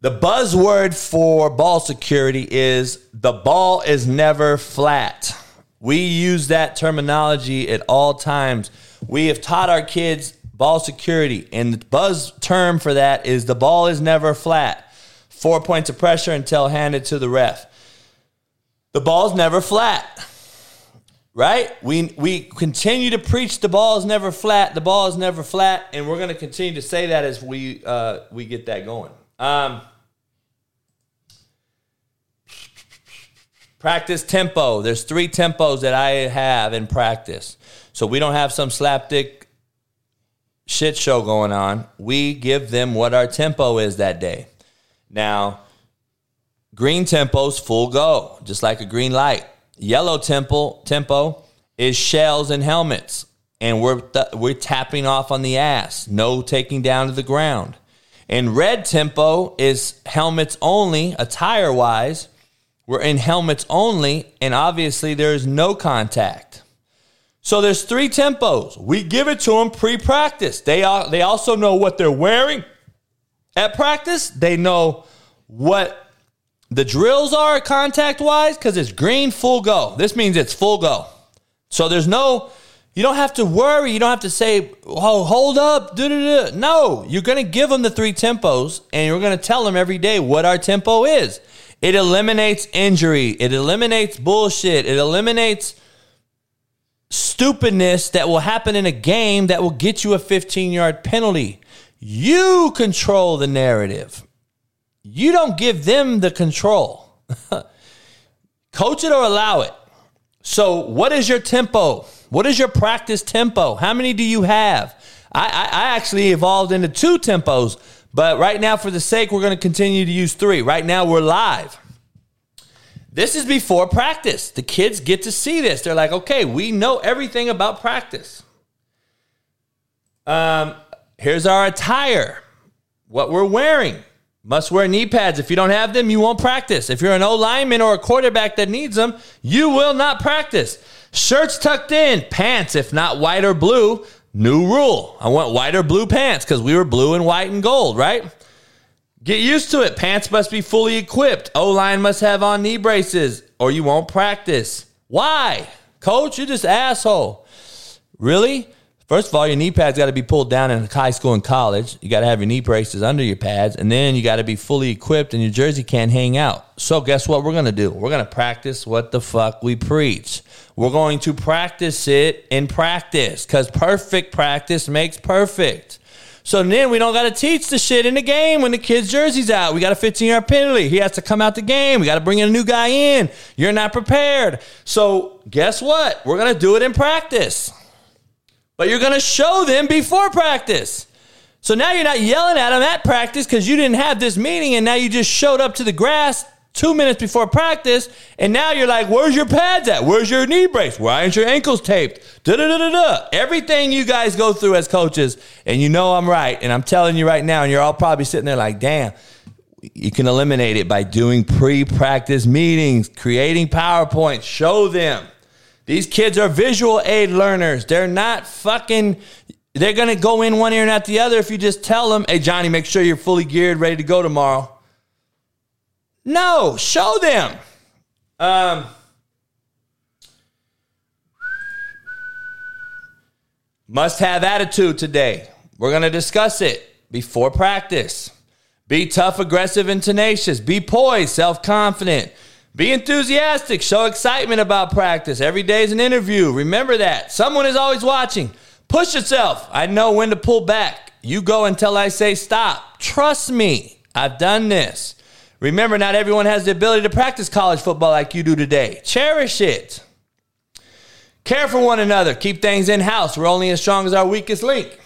the buzzword for ball security is the ball is never flat. We use that terminology at all times. We have taught our kids ball security. And the buzz term for that is the ball is never flat. Four points of pressure until handed to the ref. The ball's never flat. Right? We we continue to preach the ball is never flat. The ball is never flat, and we're going to continue to say that as we uh, we get that going. Um, practice tempo. There's three tempos that I have in practice, so we don't have some slapdick shit show going on. We give them what our tempo is that day. Now, green tempo's full go, just like a green light. Yellow tempo tempo is shells and helmets, and we're th- we're tapping off on the ass, no taking down to the ground. And red tempo is helmets only, attire wise. We're in helmets only, and obviously there's no contact. So there's three tempos. We give it to them pre-practice. They they also know what they're wearing at practice. They know what the drills are contact wise because it's green full go. This means it's full go. So there's no, you don't have to worry. You don't have to say, oh, hold up. No, you're going to give them the three tempos and you're going to tell them every day what our tempo is. It eliminates injury, it eliminates bullshit, it eliminates stupidness that will happen in a game that will get you a 15 yard penalty. You control the narrative. You don't give them the control. Coach it or allow it. So, what is your tempo? What is your practice tempo? How many do you have? I, I, I actually evolved into two tempos, but right now, for the sake, we're going to continue to use three. Right now, we're live. This is before practice. The kids get to see this. They're like, okay, we know everything about practice. Um, here's our attire, what we're wearing. Must wear knee pads. If you don't have them, you won't practice. If you're an O lineman or a quarterback that needs them, you will not practice. Shirts tucked in, pants, if not white or blue. New rule. I want white or blue pants because we were blue and white and gold, right? Get used to it. Pants must be fully equipped. O line must have on knee braces or you won't practice. Why? Coach, you're just asshole. Really? First of all, your knee pads got to be pulled down in high school and college. You got to have your knee braces under your pads, and then you got to be fully equipped, and your jersey can't hang out. So, guess what we're going to do? We're going to practice what the fuck we preach. We're going to practice it in practice because perfect practice makes perfect. So then we don't got to teach the shit in the game when the kid's jersey's out. We got a 15 yard penalty. He has to come out the game. We got to bring in a new guy in. You're not prepared. So, guess what? We're going to do it in practice but you're going to show them before practice. So now you're not yelling at them at practice because you didn't have this meeting and now you just showed up to the grass two minutes before practice and now you're like, where's your pads at? Where's your knee brace? Why aren't your ankles taped? Da da da da da. Everything you guys go through as coaches, and you know I'm right, and I'm telling you right now, and you're all probably sitting there like, damn. You can eliminate it by doing pre practice meetings, creating PowerPoints, show them. These kids are visual aid learners. They're not fucking. They're gonna go in one ear and out the other if you just tell them, "Hey, Johnny, make sure you're fully geared, ready to go tomorrow." No, show them. Um, must have attitude today. We're gonna discuss it before practice. Be tough, aggressive, and tenacious. Be poised, self confident. Be enthusiastic. Show excitement about practice. Every day is an interview. Remember that. Someone is always watching. Push yourself. I know when to pull back. You go until I say stop. Trust me. I've done this. Remember, not everyone has the ability to practice college football like you do today. Cherish it. Care for one another. Keep things in house. We're only as strong as our weakest link.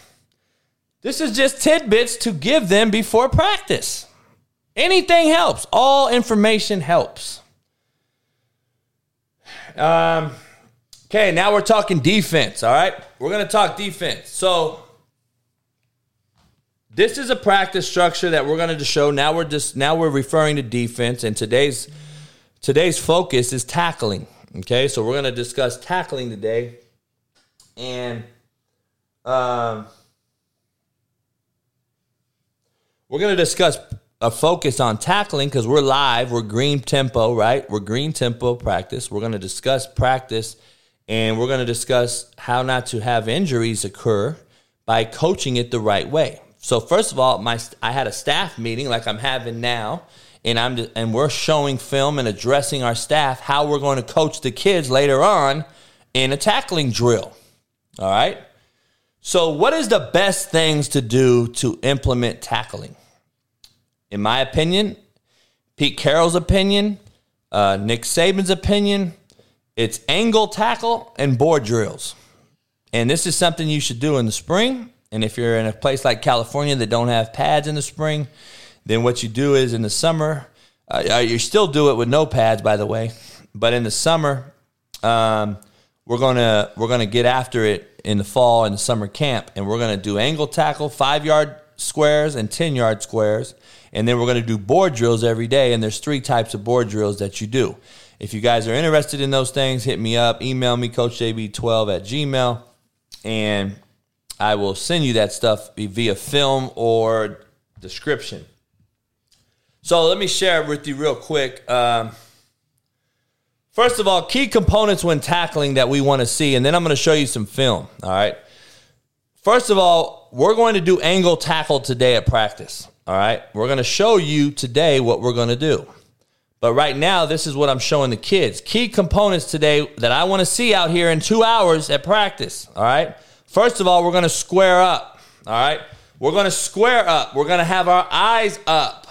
This is just tidbits to give them before practice. Anything helps. All information helps. Um, okay, now we're talking defense. All right, we're gonna talk defense. So this is a practice structure that we're gonna just show. Now we're just now we're referring to defense, and today's today's focus is tackling. Okay, so we're gonna discuss tackling today, and um, we're gonna discuss a focus on tackling because we're live, we're green tempo, right? We're green tempo practice. We're going to discuss practice and we're going to discuss how not to have injuries occur by coaching it the right way. So first of all, my I had a staff meeting like I'm having now, and I'm and we're showing film and addressing our staff how we're going to coach the kids later on in a tackling drill. All right. So, what is the best things to do to implement tackling? In my opinion, Pete Carroll's opinion, uh, Nick Saban's opinion, it's angle tackle and board drills. And this is something you should do in the spring. And if you're in a place like California that don't have pads in the spring, then what you do is in the summer, uh, you still do it with no pads, by the way. But in the summer, um, we're gonna we're gonna get after it in the fall and the summer camp, and we're gonna do angle tackle, five yard squares and ten yard squares, and then we're gonna do board drills every day. And there's three types of board drills that you do. If you guys are interested in those things, hit me up, email me, CoachJB12 at Gmail, and I will send you that stuff via film or description. So let me share with you real quick. Um, first of all, key components when tackling that we want to see, and then I'm going to show you some film. All right. First of all, we're going to do angle tackle today at practice. All right. We're going to show you today what we're going to do. But right now, this is what I'm showing the kids. Key components today that I want to see out here in two hours at practice. All right. First of all, we're going to square up. All right. We're going to square up. We're going to have our eyes up.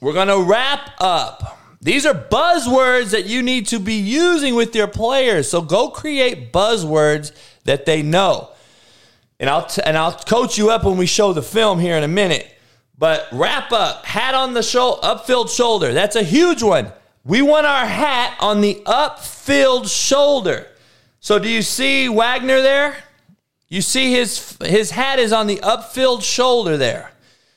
We're going to wrap up. These are buzzwords that you need to be using with your players. So go create buzzwords that they know. And I'll, t- and I'll coach you up when we show the film here in a minute. But wrap up, hat on the shoulder, upfield shoulder. That's a huge one. We want our hat on the upfield shoulder. So do you see Wagner there? You see his his hat is on the upfield shoulder there.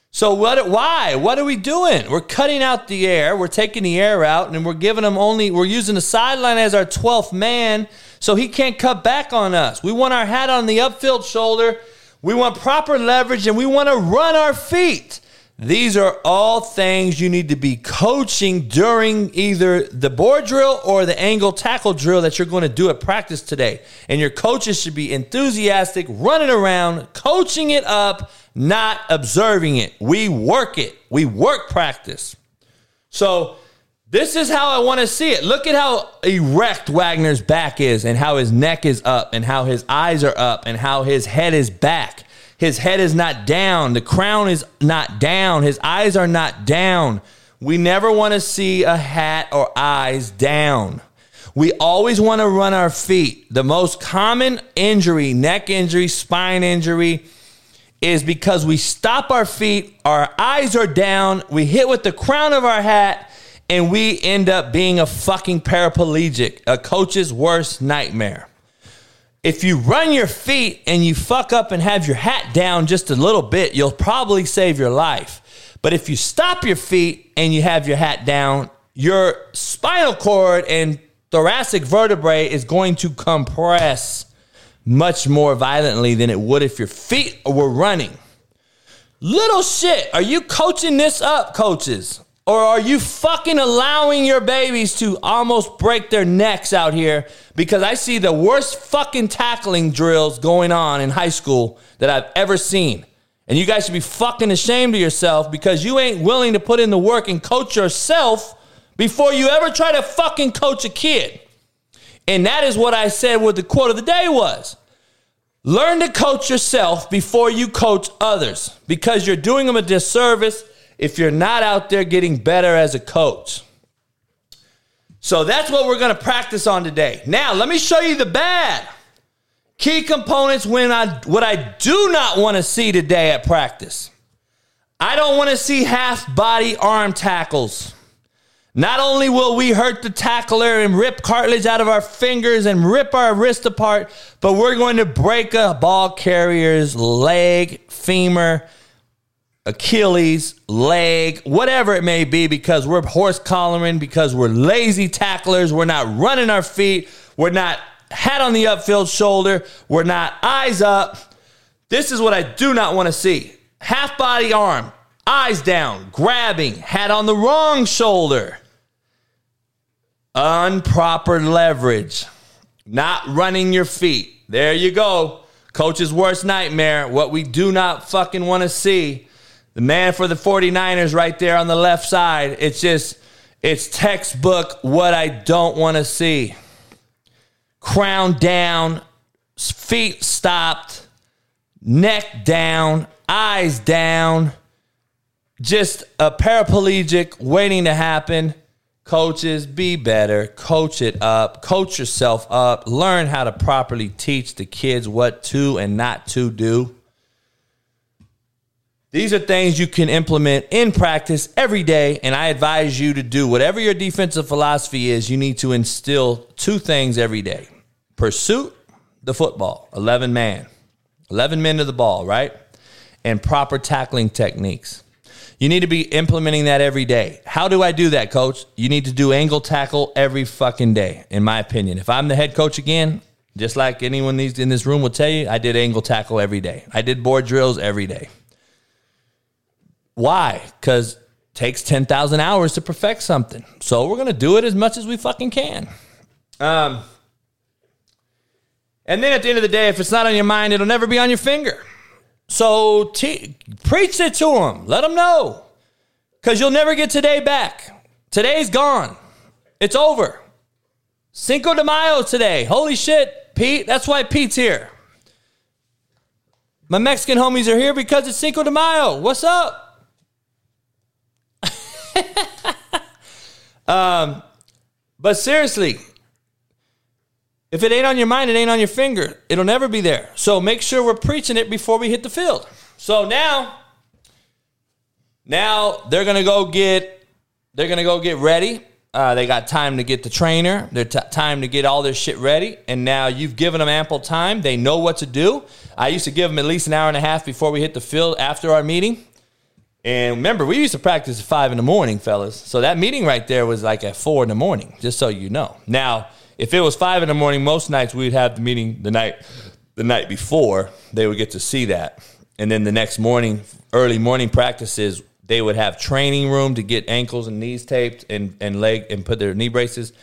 So what? Why? What are we doing? We're cutting out the air. We're taking the air out, and we're giving them only. We're using the sideline as our twelfth man, so he can't cut back on us. We want our hat on the upfield shoulder. We want proper leverage, and we want to run our feet. These are all things you need to be coaching during either the board drill or the angle tackle drill that you're going to do at practice today. And your coaches should be enthusiastic, running around, coaching it up, not observing it. We work it, we work practice. So, this is how I want to see it. Look at how erect Wagner's back is, and how his neck is up, and how his eyes are up, and how his head is back. His head is not down. The crown is not down. His eyes are not down. We never want to see a hat or eyes down. We always want to run our feet. The most common injury, neck injury, spine injury, is because we stop our feet, our eyes are down, we hit with the crown of our hat, and we end up being a fucking paraplegic, a coach's worst nightmare. If you run your feet and you fuck up and have your hat down just a little bit, you'll probably save your life. But if you stop your feet and you have your hat down, your spinal cord and thoracic vertebrae is going to compress much more violently than it would if your feet were running. Little shit, are you coaching this up, coaches? Or are you fucking allowing your babies to almost break their necks out here? Because I see the worst fucking tackling drills going on in high school that I've ever seen. And you guys should be fucking ashamed of yourself because you ain't willing to put in the work and coach yourself before you ever try to fucking coach a kid. And that is what I said what the quote of the day was. Learn to coach yourself before you coach others because you're doing them a disservice if you're not out there getting better as a coach. So that's what we're going to practice on today. Now, let me show you the bad. Key components when I what I do not want to see today at practice. I don't want to see half body arm tackles. Not only will we hurt the tackler and rip cartilage out of our fingers and rip our wrist apart, but we're going to break a ball carrier's leg, femur, Achilles, leg, whatever it may be, because we're horse collaring, because we're lazy tacklers, we're not running our feet, we're not hat on the upfield shoulder, we're not eyes up. This is what I do not want to see. Half body arm, eyes down, grabbing, hat on the wrong shoulder. Unproper leverage, not running your feet. There you go. Coach's worst nightmare, what we do not fucking want to see. The man for the 49ers right there on the left side. It's just, it's textbook what I don't want to see. Crown down, feet stopped, neck down, eyes down, just a paraplegic waiting to happen. Coaches, be better. Coach it up. Coach yourself up. Learn how to properly teach the kids what to and not to do. These are things you can implement in practice every day, and I advise you to do whatever your defensive philosophy is. You need to instill two things every day pursuit, the football, 11 man, 11 men to the ball, right? And proper tackling techniques. You need to be implementing that every day. How do I do that, coach? You need to do angle tackle every fucking day, in my opinion. If I'm the head coach again, just like anyone in this room will tell you, I did angle tackle every day. I did board drills every day. Why? Because takes 10,000 hours to perfect something. So we're going to do it as much as we fucking can. Um, and then at the end of the day, if it's not on your mind, it'll never be on your finger. So preach it to them. Let them know. Because you'll never get today back. Today's gone. It's over. Cinco de Mayo today. Holy shit, Pete. That's why Pete's here. My Mexican homies are here because it's Cinco de Mayo. What's up? um, but seriously, if it ain't on your mind, it ain't on your finger. It'll never be there. So make sure we're preaching it before we hit the field. So now, now they're gonna go get, they're gonna go get ready. Uh, they got time to get the trainer. They're t- time to get all their shit ready. And now you've given them ample time. They know what to do. I used to give them at least an hour and a half before we hit the field after our meeting. And remember, we used to practice at five in the morning, fellas. So that meeting right there was like at four in the morning, just so you know. Now, if it was five in the morning, most nights we'd have the meeting the night the night before. They would get to see that, and then the next morning, early morning practices, they would have training room to get ankles and knees taped and and leg and put their knee braces,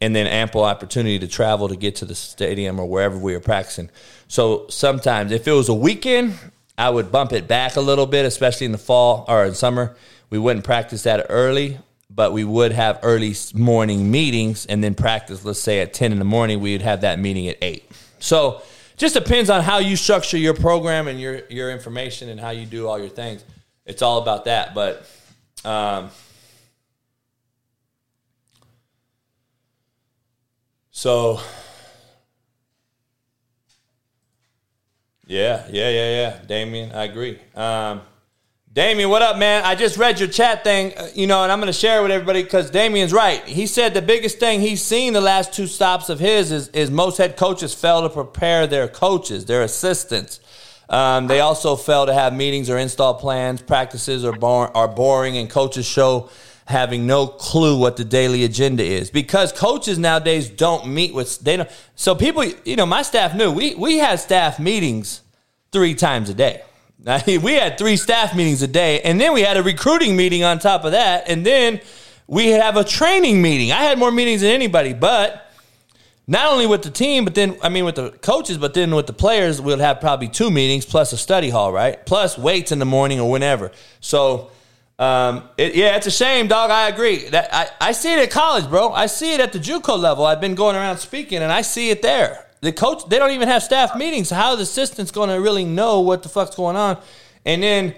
and then ample opportunity to travel to get to the stadium or wherever we were practicing. So sometimes, if it was a weekend, I would bump it back a little bit, especially in the fall or in summer. We wouldn't practice that early, but we would have early morning meetings and then practice, let's say at 10 in the morning, we'd have that meeting at 8. So just depends on how you structure your program and your, your information and how you do all your things. It's all about that. But um, so Yeah, yeah, yeah, yeah. Damien, I agree. Um, Damien, what up, man? I just read your chat thing, uh, you know, and I'm going to share it with everybody because Damien's right. He said the biggest thing he's seen the last two stops of his is, is most head coaches fail to prepare their coaches, their assistants. Um, they also fail to have meetings or install plans. Practices are, are boring, and coaches show having no clue what the daily agenda is. Because coaches nowadays don't meet with they don't so people you know my staff knew we we had staff meetings three times a day. We had three staff meetings a day and then we had a recruiting meeting on top of that and then we have a training meeting. I had more meetings than anybody but not only with the team but then i mean with the coaches but then with the players we'll have probably two meetings plus a study hall right? Plus weights in the morning or whenever. So um, it, yeah, it's a shame, dog. I agree. That I, I see it at college, bro. I see it at the JUCO level. I've been going around speaking, and I see it there. The coach, they don't even have staff meetings. How the assistant's going to really know what the fuck's going on? And then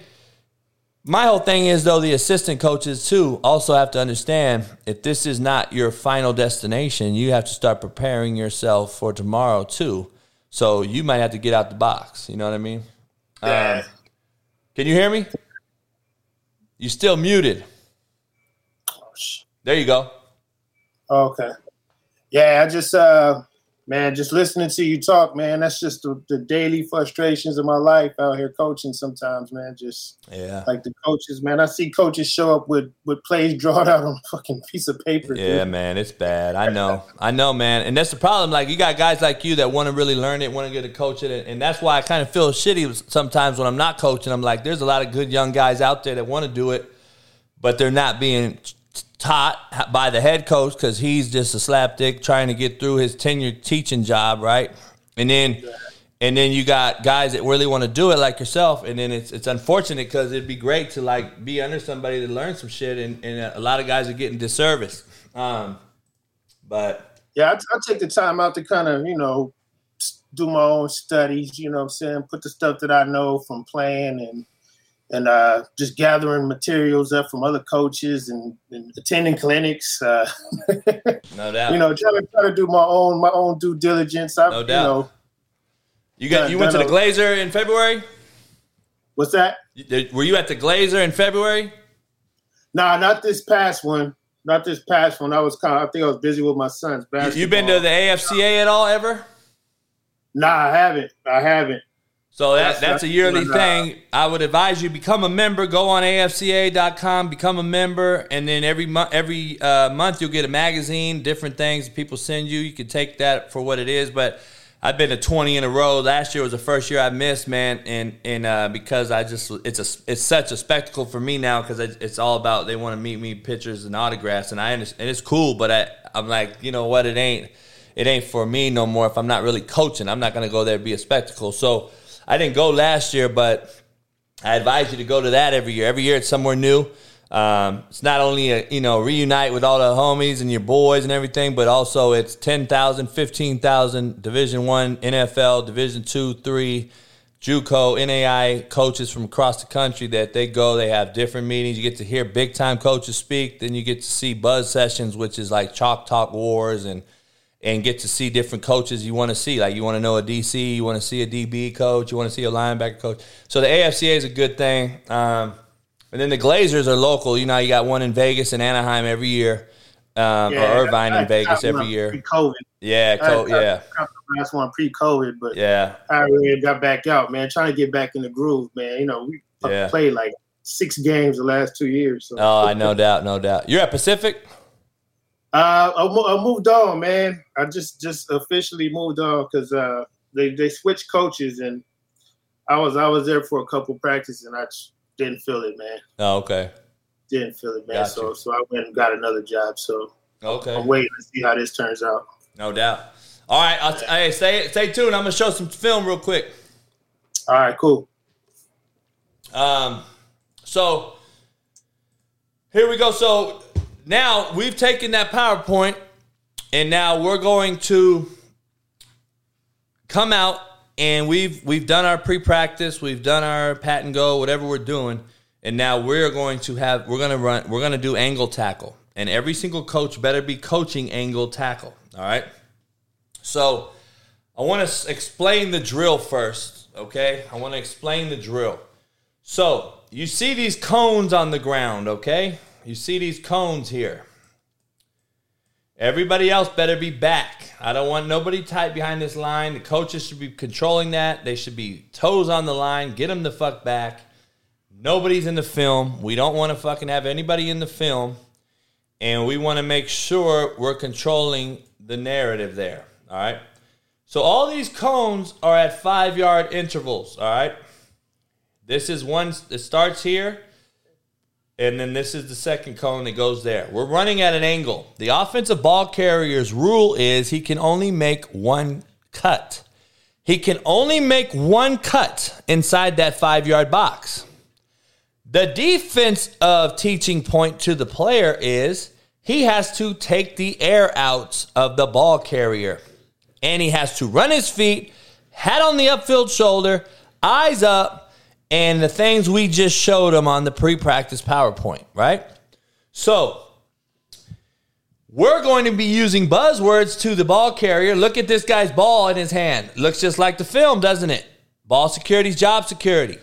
my whole thing is though the assistant coaches too also have to understand if this is not your final destination, you have to start preparing yourself for tomorrow too. So you might have to get out the box. You know what I mean? Yeah. Um, can you hear me? You still muted. There you go. Okay. Yeah, I just uh man, just listening to you talk, man, that's just the, the daily frustrations of my life out here coaching sometimes, man. Just Yeah. like the coaches, man. I see coaches show up with with plays drawn out on a fucking piece of paper. Yeah, dude. man, it's bad. I know, I know, man, and that's the problem. Like you got guys like you that want to really learn it, want to get to coach it, and, and that's why I kind of feel shitty sometimes when I'm not coaching. I'm like, there's a lot of good young guys out there that want to do it, but they're not being taught by the head coach because he's just a slapdick trying to get through his tenure teaching job, right? And then, and then you got guys that really want to do it like yourself, and then it's it's unfortunate because it'd be great to like be under somebody to learn some shit, and, and a lot of guys are getting disservice. Um, but yeah, I, I take the time out to kind of you know do my own studies. You know, what I'm saying put the stuff that I know from playing and and uh, just gathering materials up from other coaches and, and attending clinics. Uh, no doubt. You know, trying to try to do my own my own due diligence. I, no doubt. You, know, you got you went to the Glazier in February. What's that? Were you at the Glazier in February? Nah, not this past one. Not this past one. I was kind of. I think I was busy with my son's basketball. You been to the AFCA at all ever? Nah, I haven't. I haven't. So that, that's a yearly thing. I would advise you become a member. Go on AFCA.com, become a member, and then every month, every uh, month you'll get a magazine, different things people send you. You can take that for what it is. But I've been to 20 in a row. Last year was the first year I missed, man, and and uh, because I just it's a it's such a spectacle for me now because it's all about they want to meet me pictures and autographs, and I and it's cool, but I I'm like you know what it ain't it ain't for me no more if I'm not really coaching. I'm not gonna go there be a spectacle. So I didn't go last year, but I advise you to go to that every year. Every year it's somewhere new. Um, it's not only a you know reunite with all the homies and your boys and everything, but also it's 10,000, 15,000 Division One, NFL, Division Two, Three, JUCO, NAI coaches from across the country that they go. They have different meetings. You get to hear big time coaches speak. Then you get to see buzz sessions, which is like chalk talk wars and and get to see different coaches you want to see. Like you want to know a DC, you want to see a DB coach, you want to see a linebacker coach. So the AFCA is a good thing. Um, and then the Glaziers are local. You know, you got one in Vegas and Anaheim every year, um, yeah, or Irvine in Vegas every year. Pre-COVID. Yeah, co- yeah. Last one pre-COVID, but yeah, I really got back out, man. Trying to get back in the groove, man. You know, we yeah. played like six games the last two years. So. Oh, I no doubt, no doubt. You're at Pacific. Uh, I, I, moved on, man. I just just officially moved on because uh, they they switched coaches, and I was I was there for a couple practices, and I didn't feel it, man. Oh, okay. Didn't feel it, man. Gotcha. So so I went and got another job. So okay, I'm waiting to see how this turns out. No doubt. All right, I'll hey, stay stay tuned. I'm gonna show some film real quick. All right, cool. Um, so here we go. So now we've taken that PowerPoint, and now we're going to come out and we've we've done our pre-practice, we've done our pat and go, whatever we're doing, and now we're going to have we're gonna run we're gonna do angle tackle, and every single coach better be coaching angle tackle. All right. So I want to explain the drill first. Okay, I want to explain the drill. So you see these cones on the ground. Okay, you see these cones here. Everybody else better be back. I don't want nobody tight behind this line. The coaches should be controlling that. They should be toes on the line. Get them the fuck back. Nobody's in the film. We don't want to fucking have anybody in the film. And we want to make sure we're controlling the narrative there. All right. So all these cones are at five yard intervals. All right. This is one, it starts here and then this is the second cone that goes there. We're running at an angle. The offensive ball carrier's rule is he can only make one cut. He can only make one cut inside that five yard box. The defense of teaching point to the player is he has to take the air out of the ball carrier and he has to run his feet, head on the upfield shoulder, eyes up, and the things we just showed them on the pre practice PowerPoint, right? So, we're going to be using buzzwords to the ball carrier. Look at this guy's ball in his hand. Looks just like the film, doesn't it? Ball security's job security.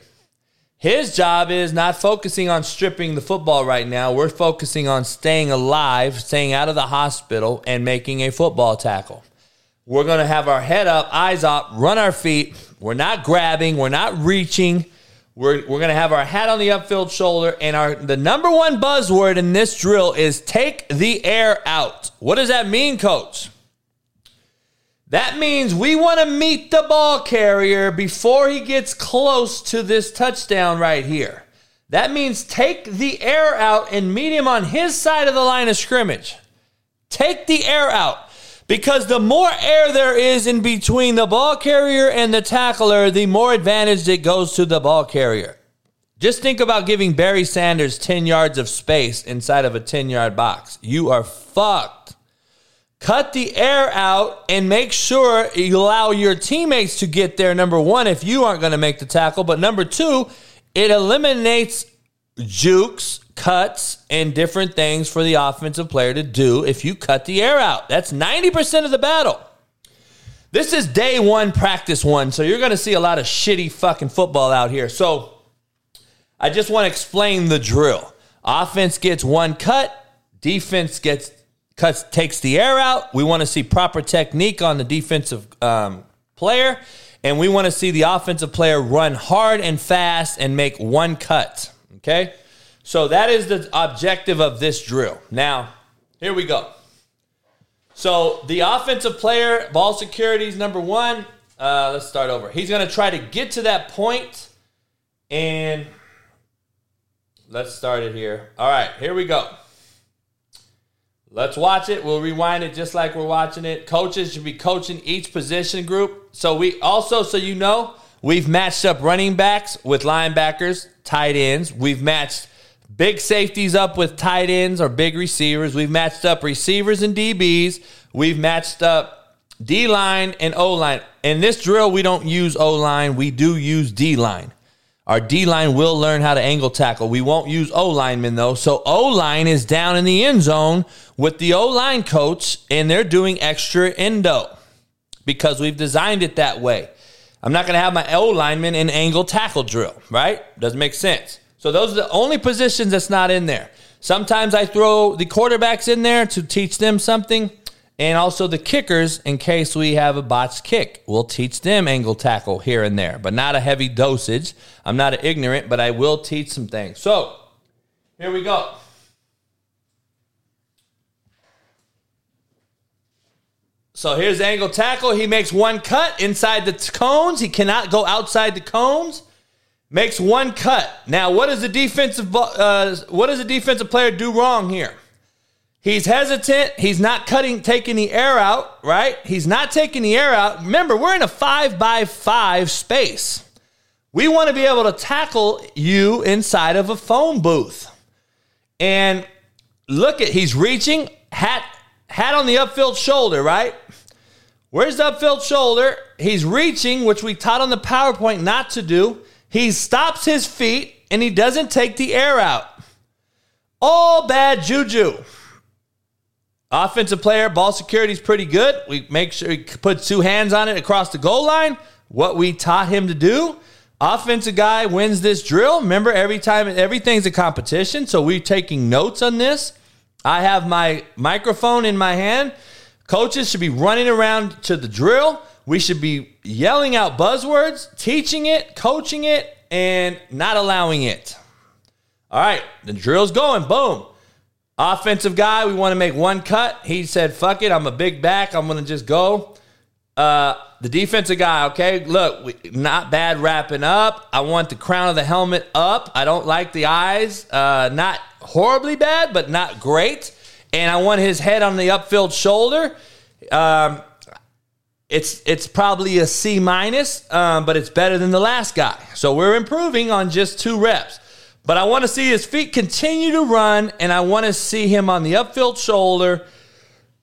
His job is not focusing on stripping the football right now. We're focusing on staying alive, staying out of the hospital, and making a football tackle. We're going to have our head up, eyes up, run our feet. We're not grabbing, we're not reaching. We're, we're going to have our hat on the upfield shoulder, and our the number one buzzword in this drill is take the air out. What does that mean, coach? That means we want to meet the ball carrier before he gets close to this touchdown right here. That means take the air out and meet him on his side of the line of scrimmage. Take the air out Because the more air there is in between the ball carrier and the tackler, the more advantage it goes to the ball carrier. Just think about giving Barry Sanders 10 yards of space inside of a 10 yard box. You are fucked. Cut the air out and make sure you allow your teammates to get there. Number one, if you aren't going to make the tackle. But number two, it eliminates jukes, cuts, and different things for the offensive player to do if you cut the air out. That's 90% of the battle. This is day one, practice one. So you're going to see a lot of shitty fucking football out here. So I just want to explain the drill. Offense gets one cut, defense gets cuts takes the air out. We want to see proper technique on the defensive um, player, and we want to see the offensive player run hard and fast and make one cut. Okay, so that is the objective of this drill. Now, here we go. So the offensive player, ball security is number one. Uh, let's start over. He's going to try to get to that point, and let's start it here. All right, here we go. Let's watch it. We'll rewind it just like we're watching it. Coaches should be coaching each position group. So we also, so you know, we've matched up running backs with linebackers, tight ends. We've matched big safeties up with tight ends or big receivers. We've matched up receivers and DBs. We've matched up D line and O line. In this drill, we don't use O line. We do use D line. Our D line will learn how to angle tackle. We won't use O linemen though. So O line is down in the end zone with the O line coach, and they're doing extra endo because we've designed it that way. I'm not going to have my O lineman in angle tackle drill, right? Doesn't make sense. So those are the only positions that's not in there. Sometimes I throw the quarterbacks in there to teach them something and also the kickers in case we have a botched kick. We'll teach them angle tackle here and there, but not a heavy dosage. I'm not ignorant, but I will teach some things. So here we go. So here's the angle tackle. He makes one cut inside the cones. He cannot go outside the cones. Makes one cut. Now, what does the defensive uh, what does the defensive player do wrong here? He's hesitant. He's not cutting, taking the air out, right? He's not taking the air out. Remember, we're in a five by five space. We want to be able to tackle you inside of a phone booth. And look at, he's reaching, hat, hat on the upfield shoulder, right? Where's the upfield shoulder? He's reaching, which we taught on the PowerPoint not to do. He stops his feet and he doesn't take the air out. All bad juju. Offensive player, ball security is pretty good. We make sure he puts two hands on it across the goal line. What we taught him to do. Offensive guy wins this drill. Remember, every time everything's a competition, so we're taking notes on this. I have my microphone in my hand. Coaches should be running around to the drill. We should be yelling out buzzwords, teaching it, coaching it, and not allowing it. All right, the drill's going. Boom. Offensive guy, we want to make one cut. He said, fuck it, I'm a big back. I'm going to just go. Uh, the defensive guy, okay, look, we, not bad wrapping up. I want the crown of the helmet up. I don't like the eyes. Uh, not horribly bad, but not great. And I want his head on the upfield shoulder. Um, it's it's probably a C minus, um, but it's better than the last guy. So we're improving on just two reps. But I want to see his feet continue to run, and I want to see him on the upfield shoulder,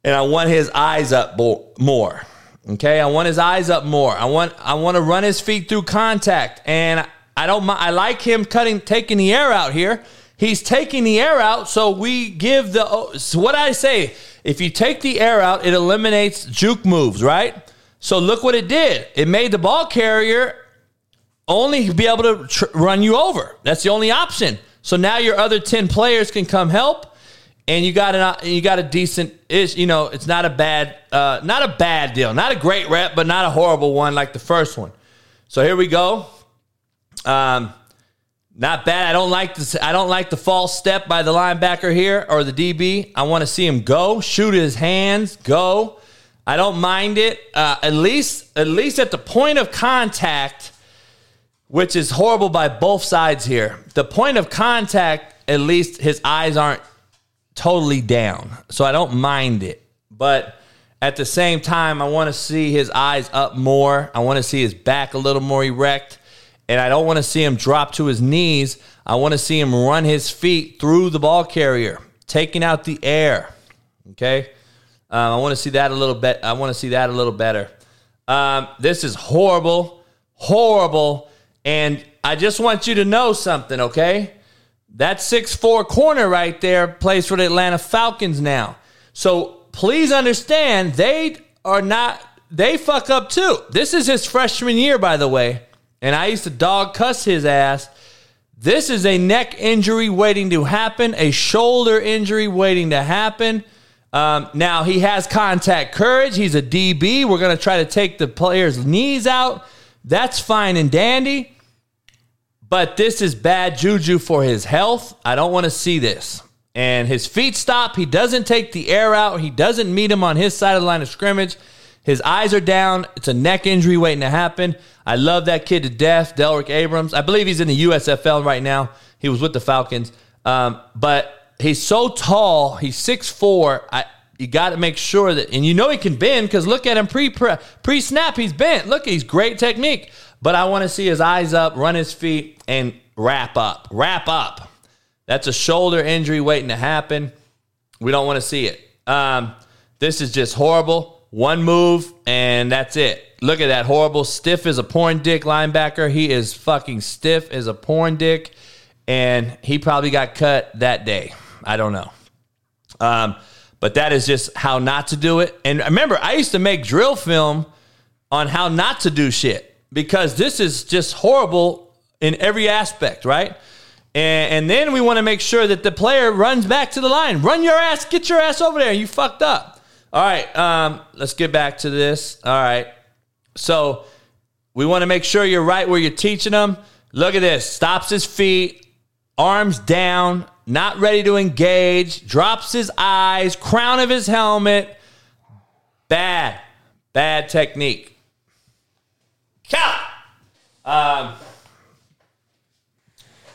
and I want his eyes up more. Okay, I want his eyes up more. I want I want to run his feet through contact, and I don't. I like him cutting, taking the air out here. He's taking the air out, so we give the. So what I say, if you take the air out, it eliminates juke moves, right? So look what it did. It made the ball carrier only be able to tr- run you over. That's the only option. So now your other 10 players can come help and you got an you got a decent is you know it's not a bad uh, not a bad deal not a great rep but not a horrible one like the first one so here we go um, not bad i don't like this i don't like the false step by the linebacker here or the db i want to see him go shoot his hands go i don't mind it uh, at least at least at the point of contact which is horrible by both sides here. The point of contact, at least his eyes aren't totally down. So I don't mind it. But At the same time, I want to see his eyes up more. I want to see his back a little more erect. And I don't want to see him drop to his knees. I want to see him run his feet through the ball carrier, taking out the air. Okay. Um, I want to see that a little bit. I want to see that a little better. Um, this is horrible, horrible. And I just want you to know something, okay? That six four corner right there plays for the Atlanta Falcons now. So please understand, they are not, they fuck up too. This is his freshman year, by the way. And I used to dog cuss his ass. This is a neck injury waiting to happen, a shoulder injury waiting to happen. Um, now he has contact courage. He's a DB. We're going to try to take the player's knees out. That's fine and dandy. But this is bad juju for his health. I don't want to see this. And his feet stop. He doesn't take the air out. He doesn't meet him on his side of the line of scrimmage. His eyes are down. It's a neck injury waiting to happen. I love that kid to death, Delrick Abrams. I believe he's in the USFL right now. He was with the Falcons. Um, but he's so tall. He's 6'4. I, you got to make sure that, and you know he can bend because look at him pre pre snap. He's bent. Look, he's great technique. But I want to see his eyes up, run his feet, and wrap up. Wrap up. That's a shoulder injury waiting to happen. We don't want to see it. Um, this is just horrible. One move, and that's it. Look at that horrible. Stiff as a porn dick linebacker. He is fucking stiff as a porn dick and he probably got cut that day. I don't know. Um, but that is just how not to do it. And remember, I used to make drill film on how not to do shit because this is just horrible in every aspect, right? And, and then we want to make sure that the player runs back to the line. Run your ass, get your ass over there. You fucked up. All right, um, let's get back to this. All right. So we want to make sure you're right where you're teaching them. Look at this. Stops his feet, arms down, not ready to engage, drops his eyes, crown of his helmet. Bad, bad technique. Count. Um,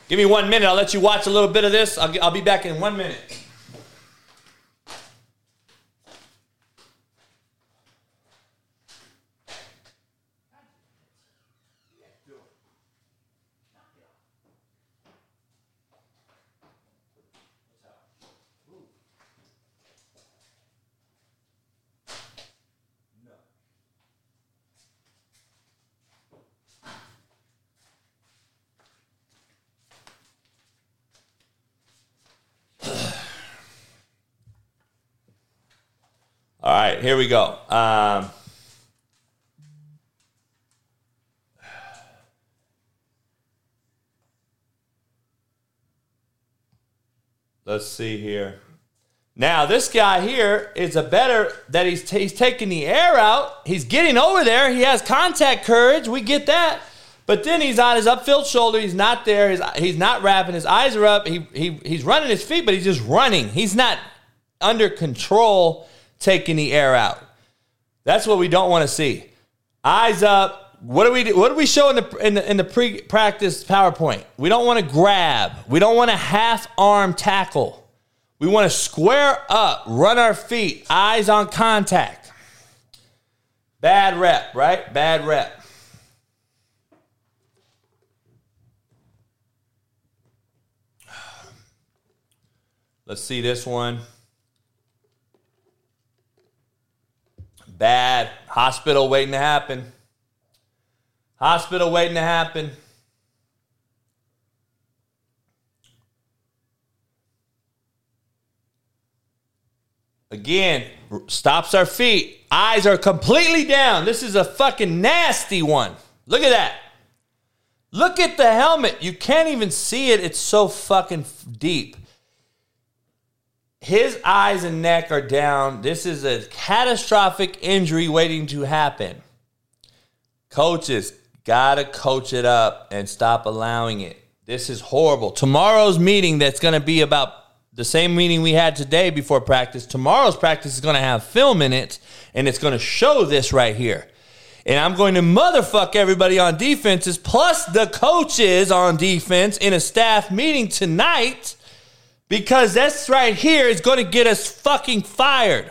give me one minute. I'll let you watch a little bit of this. I'll, I'll be back in one minute. All right, here we go. Um, let's see here. Now, this guy here is a better that he's, he's taking the air out. He's getting over there. He has contact courage. We get that. But then he's on his upfield shoulder. He's not there. He's, he's not wrapping. His eyes are up. He, he, he's running his feet, but he's just running. He's not under control taking the air out. That's what we don't want to see. Eyes up. What do we do? What do we show in the in the, in the pre-practice PowerPoint? We don't want to grab. We don't want to half-arm tackle. We want to square up, run our feet, eyes on contact. Bad rep, right? Bad rep. Let's see this one. Bad. Hospital waiting to happen. Hospital waiting to happen. Again, stops our feet. Eyes are completely down. This is a fucking nasty one. Look at that. Look at the helmet. You can't even see it. It's so fucking deep. His eyes and neck are down. This is a catastrophic injury waiting to happen. Coaches, gotta coach it up and stop allowing it. This is horrible. Tomorrow's meeting, that's gonna be about the same meeting we had today before practice. Tomorrow's practice is gonna have film in it, and it's gonna show this right here. And I'm going to motherfuck everybody on defenses, plus the coaches on defense in a staff meeting tonight because this right here is going to get us fucking fired.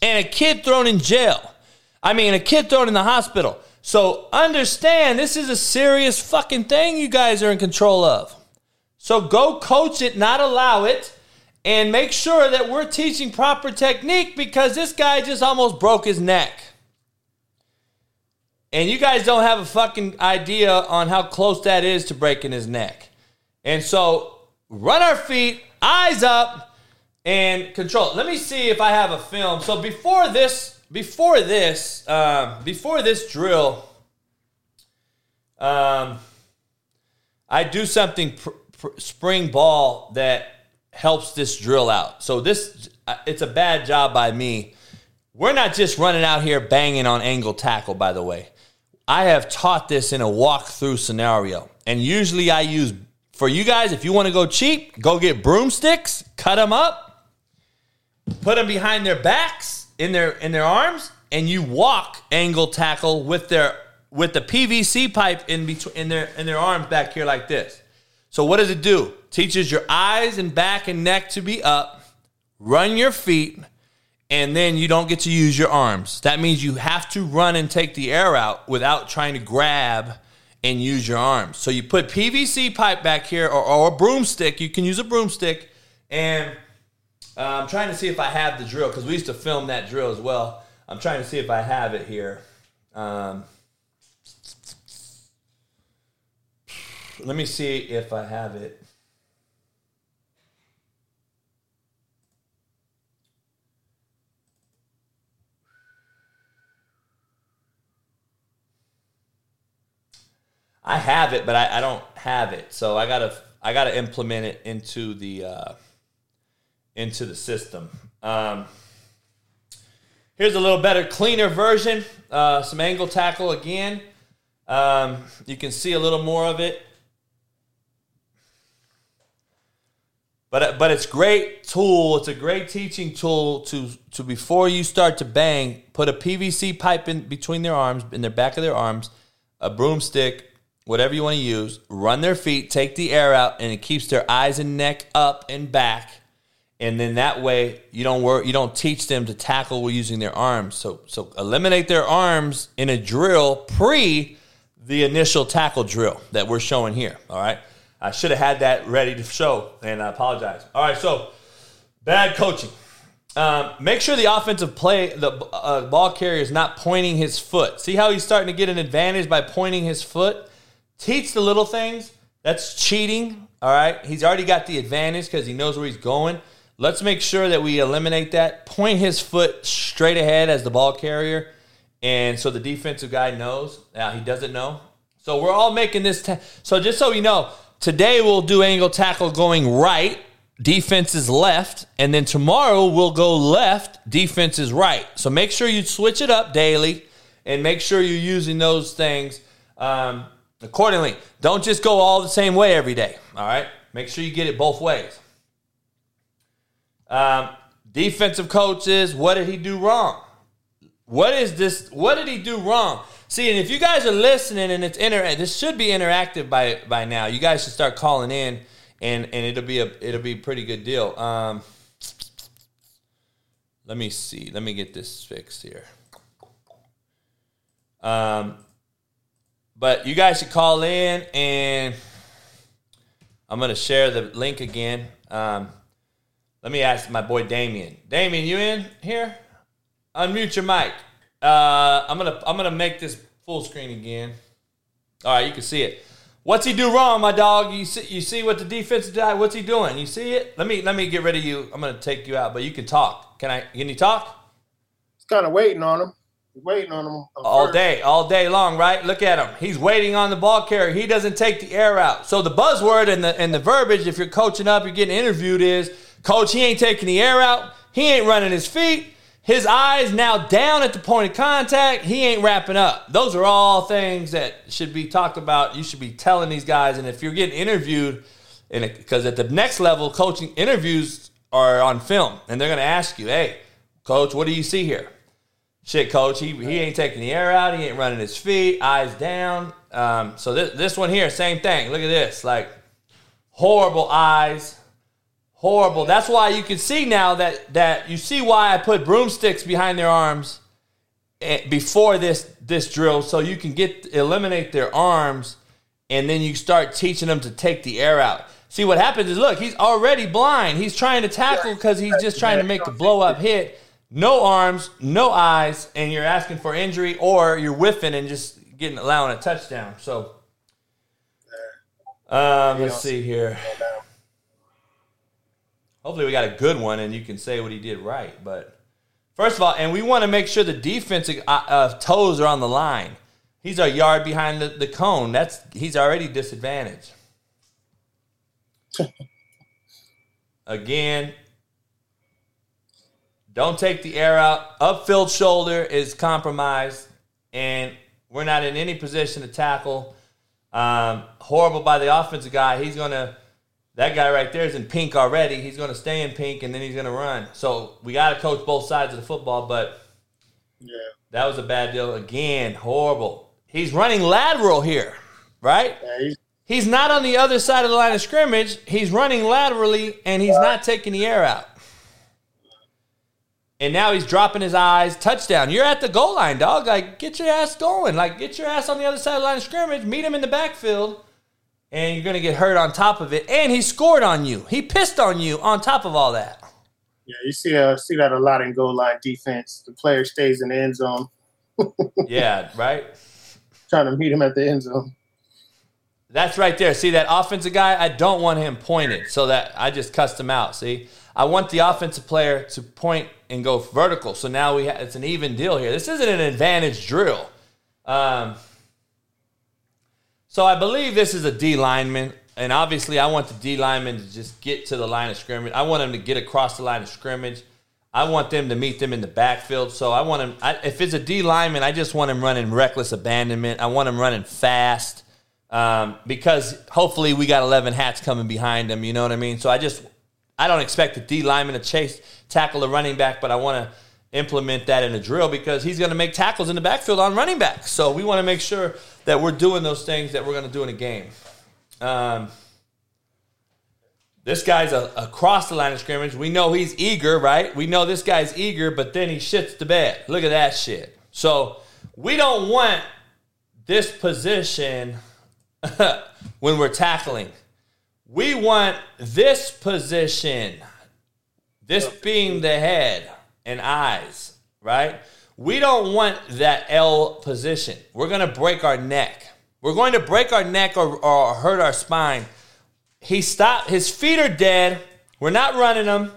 and a kid thrown in jail. I mean, a kid thrown in the hospital. So understand this is a serious fucking thing you guys are in control of. So go coach it, not allow it, and make sure that we're teaching proper technique because this guy just almost broke his neck. And you guys don't have a fucking idea on how close that is to breaking his neck. And so run our feet, eyes up, and control. Let me see if I have a film. So before this, before this, um, before this drill, um, I do something pr- pr- spring ball that helps this drill out. So this, uh, it's a bad job by me. We're not just running out here banging on angle tackle, by the way. I have taught this in a walkthrough scenario. And usually I use, for you guys, if you want to go cheap, go get broomsticks, cut them up, put them behind their backs, in their in their arms, and you walk angle tackle with their with the PVC pipe in between in their in their arms back here like this. So what does it do? Teaches your eyes and back and neck to be up, run your feet, and then you don't get to use your arms. That means you have to run and take the air out without trying to grab and use your arms. So you put PVC pipe back here or, or a broomstick. You can use a broomstick. And uh, I'm trying to see if I have the drill because we used to film that drill as well. I'm trying to see if I have it here. Um, let me see if I have it. I have it, but I, I don't have it. So I gotta I gotta implement it into the uh, into the system. Um, here's a little better, cleaner version. Uh, some angle tackle again. Um, you can see a little more of it. But, but it's great tool. It's a great teaching tool to to before you start to bang, put a PVC pipe in between their arms, in their back of their arms, a broomstick, whatever you want to use, run their feet, take the air out, and it keeps their eyes and neck up and back. And then that way you don't work you don't teach them to tackle using their arms. So so eliminate their arms in a drill pre the initial tackle drill that we're showing here. All right. I should have had that ready to show, and I apologize. All right, so bad coaching. Um, make sure the offensive play, the uh, ball carrier is not pointing his foot. See how he's starting to get an advantage by pointing his foot? Teach the little things. That's cheating. All right. He's already got the advantage because he knows where he's going. Let's make sure that we eliminate that. Point his foot straight ahead as the ball carrier. And so the defensive guy knows. Now he doesn't know. So we're all making this. Ta- so just so you know, today we'll do angle tackle going right, defense is left, and then tomorrow we'll go left, defense is right. So make sure you switch it up daily, and make sure you're using those things um, accordingly. Don't just go all the same way every day. All right, make sure you get it both ways. Um, defensive coaches, what did he do wrong? What is this? What did he do wrong? See, and if you guys are listening and it's inter, this should be interactive by by now. You guys should start calling in, and and it'll be a it'll be a pretty good deal. Um, let me see. Let me get this fixed here. Um, but you guys should call in, and I'm gonna share the link again. Um, let me ask my boy Damien. Damien, you in here? Unmute your mic. Uh, I'm gonna I'm gonna make this full screen again. All right, you can see it. What's he do wrong, my dog? You see you see what the defense did? What's he doing? You see it? Let me let me get rid of you. I'm gonna take you out, but you can talk. Can I? Can you talk? It's kind of waiting on him. Waiting on him all day, all day long, right? Look at him. He's waiting on the ball carrier. He doesn't take the air out. So the buzzword and the and the verbiage, if you're coaching up, you're getting interviewed, is coach. He ain't taking the air out. He ain't running his feet. His eyes now down at the point of contact. He ain't wrapping up. Those are all things that should be talked about. You should be telling these guys. And if you're getting interviewed, because at the next level, coaching interviews are on film, and they're going to ask you, "Hey, coach, what do you see here?" Shit, coach, he, he ain't taking the air out. He ain't running his feet, eyes down. Um, so this this one here, same thing. Look at this, like horrible eyes, Horrible. That's why you can see now that that you see why I put broomsticks behind their arms eh, before this this drill, so you can get eliminate their arms, and then you start teaching them to take the air out. See what happens is look, he's already blind. He's trying to tackle because he's just trying to make a blow up hit. No arms, no eyes, and you're asking for injury or you're whiffing and just getting allowing a touchdown. So um, let's see here. Hopefully, we got a good one, and you can say what he did right. But first of all, and we want to make sure the defensive uh, uh, toes are on the line. He's a yard behind the, the cone. That's he's already disadvantaged. Again, don't take the air out. Upfield shoulder is compromised, and we're not in any position to tackle. Um, horrible by the offensive guy. He's gonna. That guy right there is in pink already. He's gonna stay in pink, and then he's gonna run. So we got to coach both sides of the football, but Yeah. that was a bad deal again. Horrible. He's running lateral here, right? Yeah, he's, He's not on the other side of the line of scrimmage. He's running laterally and he's not taking the air out. And now he's dropping his eyes. Touchdown. You're at the goal line, dog. Like, get your ass going. Like, get your ass on the other side of the line of scrimmage. Meet him in the backfield. And you're going to get hurt on top of it. And he scored on you. He pissed on you on top of all that. yeah, you see uh, see that a lot in goal line defense. The player stays in the end zone, Yeah, right? trying to meet him at the end zone. That's right there. See that offensive guy? I don't want him pointed, so that I just cussed him out. See, I want the offensive player to point and go vertical. So now we ha- it's an even deal here. This isn't an advantage drill. Um, so I believe this is a D lineman, and obviously I want the D lineman to just get to the line of scrimmage. I want him to get across the line of scrimmage. I want them to meet them in the backfield. So I want him. I, if it's a D lineman, I just want him running reckless abandonment. I want him running fast um, because hopefully we got 11 hats coming behind him. You know what I mean? So I just I don't expect the D lineman to chase tackle the running back, but I want to implement that in a drill because he's going to make tackles in the backfield on running back. So we want to make sure that we're doing those things that we're going to do in a game. Um, this guy's a, across the line of scrimmage. We know he's eager, right? We know this guy's eager, but then he shits the bed. Look at that shit. So we don't want this position when we're tackling. We want this position, this being the head and eyes, right? We don't want that L position. We're going to break our neck. We're going to break our neck or, or hurt our spine. He stopped. His feet are dead. We're not running him.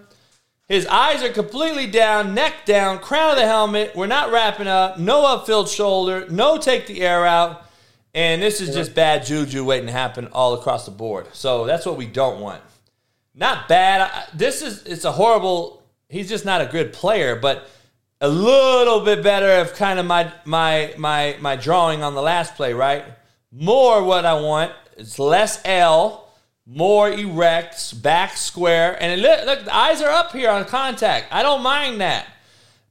His eyes are completely down, neck down, crown of the helmet. We're not wrapping up. No upfield shoulder. No take the air out. And this is just bad juju waiting to happen all across the board. So that's what we don't want. Not bad. I- This is it's a horrible. He's just not a good player, but a little bit better of kind of my my my my drawing on the last play, right? More what I want. It's less L, more erect, back square, and it, look, look, the eyes are up here on contact. I don't mind that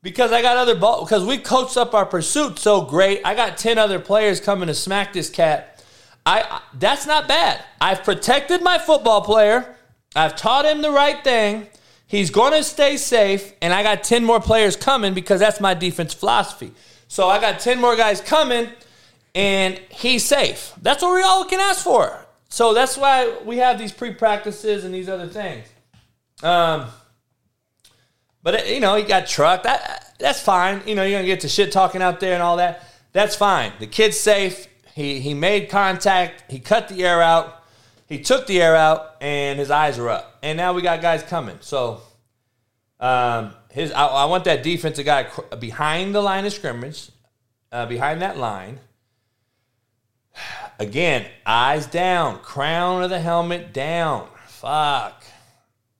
because I got other ball because we coached up our pursuit so great. I got ten other players coming to smack this cat. I that's not bad. I've protected my football player. I've taught him the right thing. He's going to stay safe, and I got ten more players coming because that's my defense philosophy. So I got ten more guys coming, and he's safe. That's what we all can ask for. So that's why we have these pre practices and these other things. Um, but uh, you know, he got trucked. That that's fine. You know, you're gonna get to shit talking out there and all that. That's fine. The kid's safe. He he made contact. He cut the air out. He took the air out, and his eyes are up. And now we got guys coming. So, um, his I, I want that defensive guy behind the line of scrimmage, uh, behind that line. Again, eyes down, crown of the helmet down. Fuck.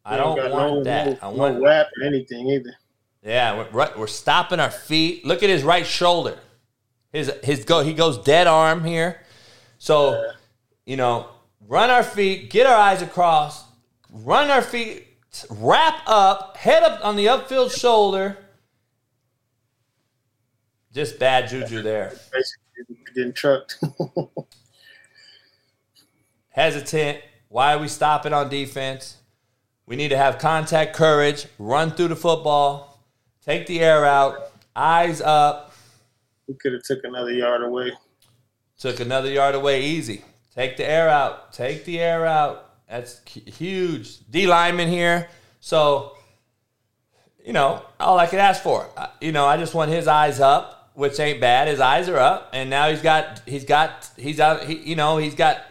I don't want no, that. No, I want no wrap or anything either. yeah, we're, right- we're stopping our feet. Look at his right shoulder. His his go he goes dead arm here. So, you know, run our feet, get our eyes across, run our feet, wrap up, head up on the upfield shoulder. Just bad juju there. Basically, getting trucked. Hesitant. Why are we stopping on defense? We need to have contact courage, run through the football, take the air out, eyes up. We could have took another yard away. Took another yard away easy. Take the air out. Take the air out. That's huge. D lineman here. So, you know, all I could ask for. You know, I just want his eyes up, which ain't bad. His eyes are up, and now he's got he's got he's out. He, you know, he's got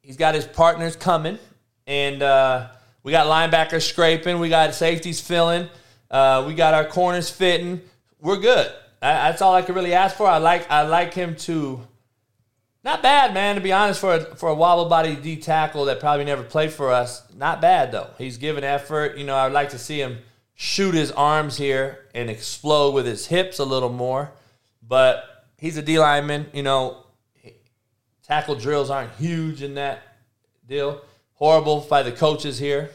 he's got his partners coming, and uh, we got linebackers scraping. We got safeties filling. Uh, we got our corners fitting. We're good. That's all I could really ask for. I like I like him to not bad, man. To be honest, for a, for a wobble body D tackle that probably never played for us, not bad though. He's given effort. You know, I'd like to see him shoot his arms here and explode with his hips a little more. But he's a D lineman. You know, tackle drills aren't huge in that deal. Horrible by the coaches here.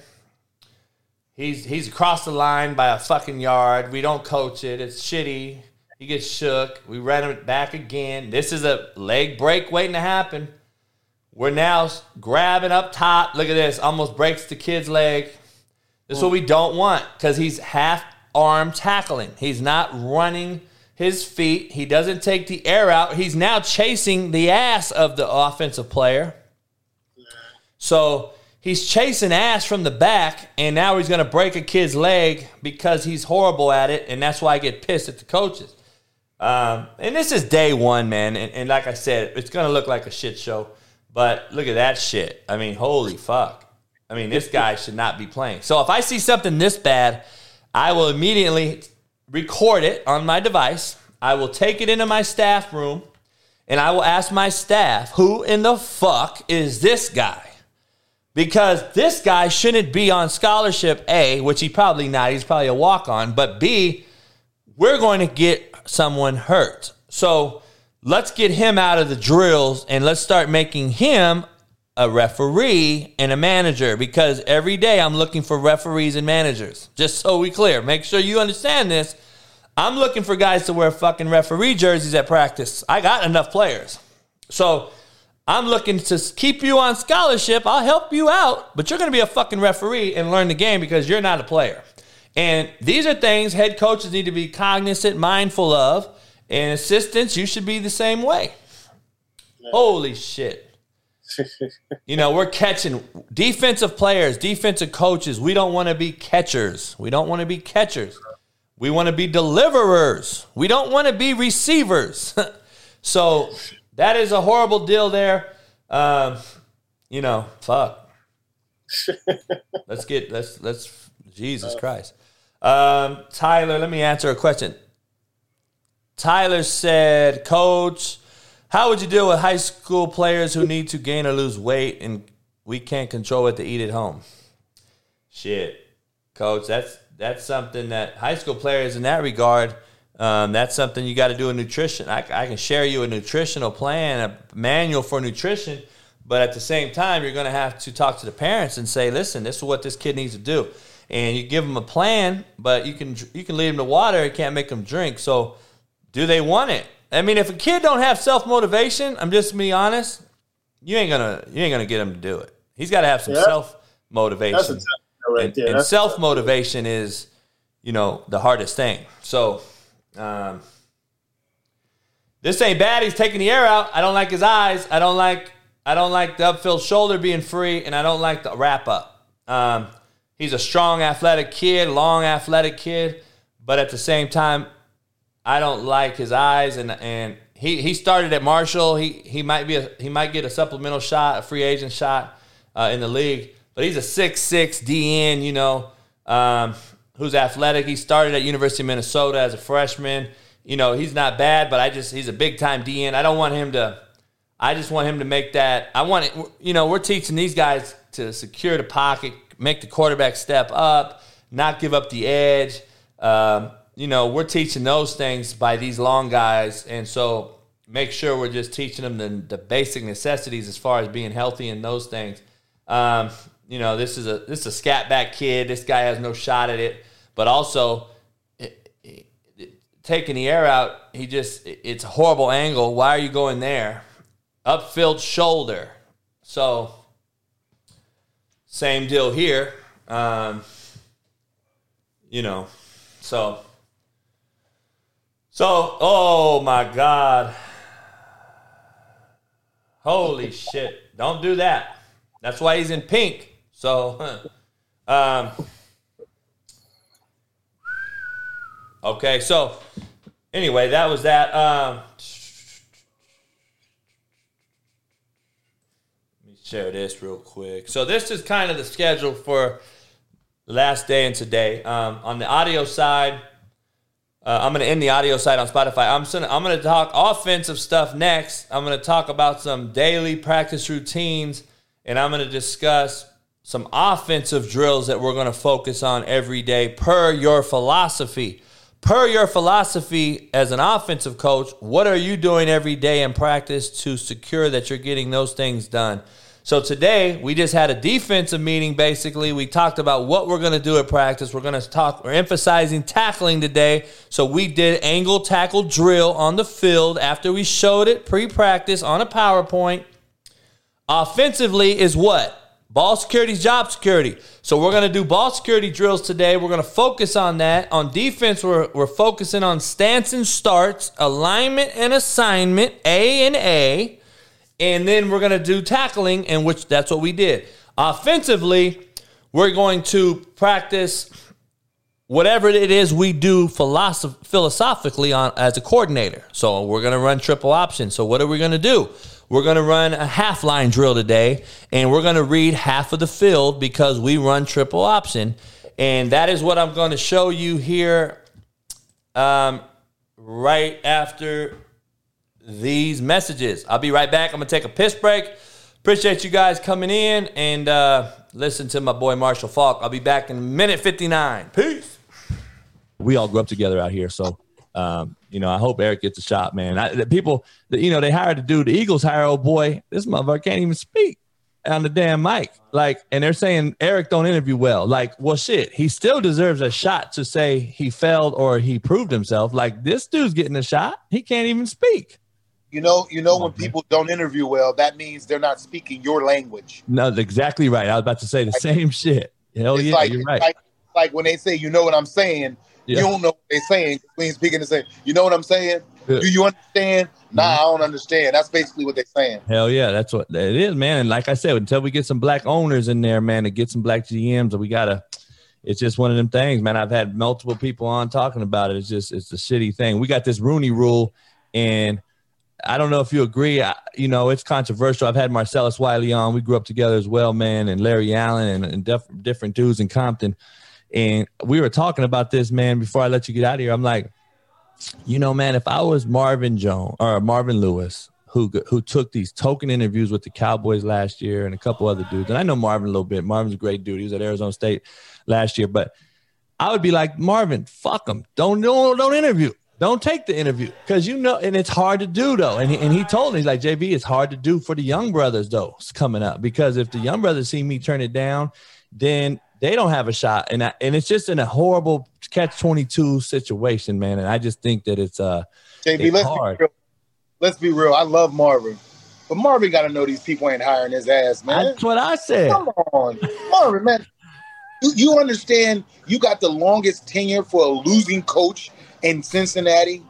He's he's across the line by a fucking yard. We don't coach it. It's shitty. He gets shook. We ran him back again. This is a leg break waiting to happen. We're now grabbing up top. Look at this. Almost breaks the kid's leg. This is what we don't want because he's half arm tackling. He's not running his feet. He doesn't take the air out. He's now chasing the ass of the offensive player. So he's chasing ass from the back, and now he's going to break a kid's leg because he's horrible at it, and that's why I get pissed at the coaches. Um, and this is day one, man. And, and like I said, it's going to look like a shit show. But look at that shit. I mean, holy fuck. I mean, this guy should not be playing. So if I see something this bad, I will immediately record it on my device. I will take it into my staff room and I will ask my staff, who in the fuck is this guy? Because this guy shouldn't be on scholarship A, which he probably not. He's probably a walk on. But B, we're going to get someone hurt. So let's get him out of the drills and let's start making him a referee and a manager because every day I'm looking for referees and managers. Just so we clear, make sure you understand this. I'm looking for guys to wear fucking referee jerseys at practice. I got enough players. So I'm looking to keep you on scholarship. I'll help you out, but you're going to be a fucking referee and learn the game because you're not a player. And these are things head coaches need to be cognizant, mindful of. And assistants, you should be the same way. Yeah. Holy shit. you know, we're catching defensive players, defensive coaches. We don't want to be catchers. We don't want to be catchers. We want to be deliverers. We don't want to be receivers. so that is a horrible deal there. Um, you know, fuck. let's get let's let's Jesus Christ. Um, Tyler, let me answer a question. Tyler said, Coach, how would you deal with high school players who need to gain or lose weight and we can't control what they eat at home? Shit, Coach, that's that's something that high school players in that regard. Um, that's something you got to do in nutrition. I, I can share you a nutritional plan, a manual for nutrition, but at the same time, you're going to have to talk to the parents and say, "Listen, this is what this kid needs to do." and you give them a plan, but you can you can lead them to water. You can't make them drink. So, do they want it? I mean, if a kid don't have self motivation, I'm just be honest, you ain't gonna you ain't gonna get him to do it. He's got to have some yeah. self motivation. Right and, and self motivation is, you know, the hardest thing. So, um, this ain't bad. He's taking the air out. I don't like his eyes. I don't like I don't like the upfield shoulder being free, and I don't like the wrap up. Um, He's a strong, athletic kid, long, athletic kid, but at the same time, I don't like his eyes. And and he, he started at Marshall. He he might be a, he might get a supplemental shot, a free agent shot uh, in the league. But he's a six six DN, you know, um, who's athletic. He started at University of Minnesota as a freshman. You know, he's not bad, but I just he's a big time DN. I don't want him to. I just want him to make that. I want it. You know, we're teaching these guys to secure the pocket, make the quarterback step up, not give up the edge. Um, you know, we're teaching those things by these long guys, and so make sure we're just teaching them the, the basic necessities as far as being healthy and those things. Um, you know, this is a this is a scat back kid. This guy has no shot at it, but also it, it, it, taking the air out, he just it's a horrible angle. Why are you going there? Upfield shoulder. So same deal here. Um, you know, so so oh my god, holy shit! Don't do that. That's why he's in pink. So, um, okay. So anyway, that was that. Um, let me share this real quick. So this is kind of the schedule for last day and today. Um, on the audio side, uh, I'm going to end the audio side on Spotify. I'm gonna, I'm going to talk offensive stuff next. I'm going to talk about some daily practice routines, and I'm going to discuss some offensive drills that we're going to focus on every day per your philosophy. Per your philosophy as an offensive coach, what are you doing every day in practice to secure that you're getting those things done? So today we just had a defensive meeting. Basically, we talked about what we're going to do at practice. We're going to talk. We're emphasizing tackling today. So we did angle tackle drill on the field after we showed it pre-practice on a PowerPoint. Offensively is what ball security is job security. So we're going to do ball security drills today. We're going to focus on that. On defense, we're we're focusing on stance and starts, alignment and assignment, A and A and then we're going to do tackling, and which that's what we did. Offensively, we're going to practice whatever it is we do philosoph- philosophically on as a coordinator. So we're going to run triple option. So what are we going to do? We're going to run a half line drill today, and we're going to read half of the field because we run triple option. And that is what I'm going to show you here um, right after these messages. I'll be right back. I'm going to take a piss break. Appreciate you guys coming in and uh, listen to my boy Marshall Faulk. I'll be back in minute 59. Peace. We all grew up together out here. So, um, you know, I hope Eric gets a shot, man. I, the people, that, you know, they hired a dude. The Eagles hire old boy. This motherfucker can't even speak on the damn mic. Like, and they're saying Eric don't interview well. Like, well, shit, he still deserves a shot to say he failed or he proved himself. Like, this dude's getting a shot. He can't even speak. You know, you know when people don't interview well, that means they're not speaking your language. No, exactly right. I was about to say the like, same shit. Hell yeah, like, you're right. Like, like, when they say, "You know what I'm saying," yeah. you don't know what they're saying. Ain't speaking the same. You know what I'm saying? Yeah. Do you understand? Nah, mm-hmm. I don't understand. That's basically what they're saying. Hell yeah, that's what it is, man. And like I said, until we get some black owners in there, man, to get some black GMs, we gotta. It's just one of them things, man. I've had multiple people on talking about it. It's just it's a shitty thing. We got this Rooney Rule, and I don't know if you agree. I, you know, it's controversial. I've had Marcellus Wiley on. We grew up together as well, man, and Larry Allen and, and def- different dudes in Compton. And we were talking about this, man, before I let you get out of here. I'm like, you know, man, if I was Marvin Jones or Marvin Lewis, who who took these token interviews with the Cowboys last year and a couple other dudes, and I know Marvin a little bit. Marvin's a great dude. He was at Arizona State last year, but I would be like, Marvin, fuck him. Don't don't don't interview. Don't take the interview because you know, and it's hard to do though. And he, and he told me, he's like, JB, it's hard to do for the young brothers though, it's coming up because if the young brothers see me turn it down, then they don't have a shot. And I, and it's just in a horrible catch 22 situation, man. And I just think that it's, uh, JB, it's let's, hard. Be real. let's be real. I love Marvin, but Marvin got to know these people ain't hiring his ass, man. That's what I said. Come on, Marvin, man. You, you understand you got the longest tenure for a losing coach in Cincinnati,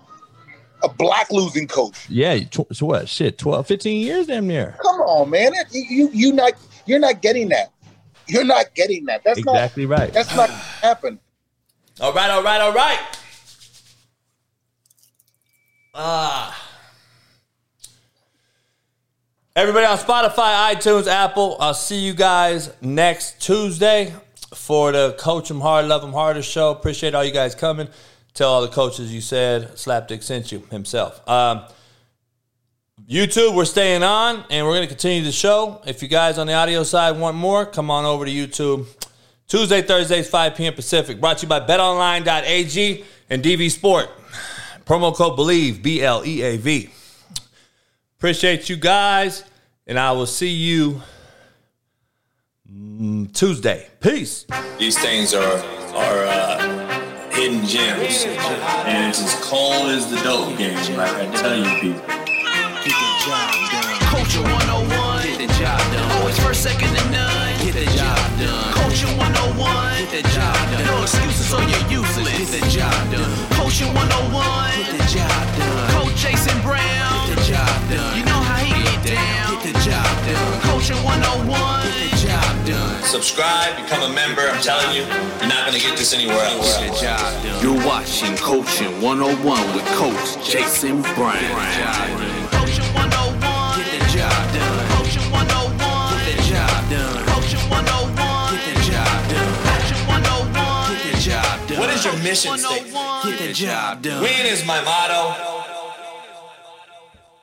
a black losing coach. Yeah, so what? Shit, 12, 15 years damn near. Come on, man. You you not you're not getting that. You're not getting that. That's not exactly not, right. That's not happen. All right, all right, all right. Ah. Everybody on Spotify, iTunes, Apple, I'll see you guys next Tuesday for the Coach 'em Hard, Love 'em Harder show. Appreciate all you guys coming. Tell all the coaches you said Slapdick sent you himself. Um, YouTube, we're staying on and we're going to continue the show. If you guys on the audio side want more, come on over to YouTube. Tuesday, Thursdays, 5 p.m. Pacific. Brought to you by betonline.ag and DV Sport. Promo code BLEAV, B L E A V. Appreciate you guys, and I will see you mm, Tuesday. Peace. These things are are uh hidden gems. And it's as cold as the dope game, like I tell you people. Job done. Culture 101, get the job done. Always first, second, and none. Get the job done. Culture 101. Get the job done. No excuses or you're useless. Get the job done. Coaching 101. Get the job done. Coach Jason Brown. Get the job done. You know how he get down. Get the job done. Coaching 101. Get the job done. Subscribe, become a member. I'm telling you, you're not gonna get this anywhere else. Get the job done. You're watching Coaching 101 with Coach Jason Brown. Job done. Coaching 101. Get the job done. Coaching 101. Get the job done. Coaching 101. Get the job done. What is your mission statement? Get the job done. Win is my motto.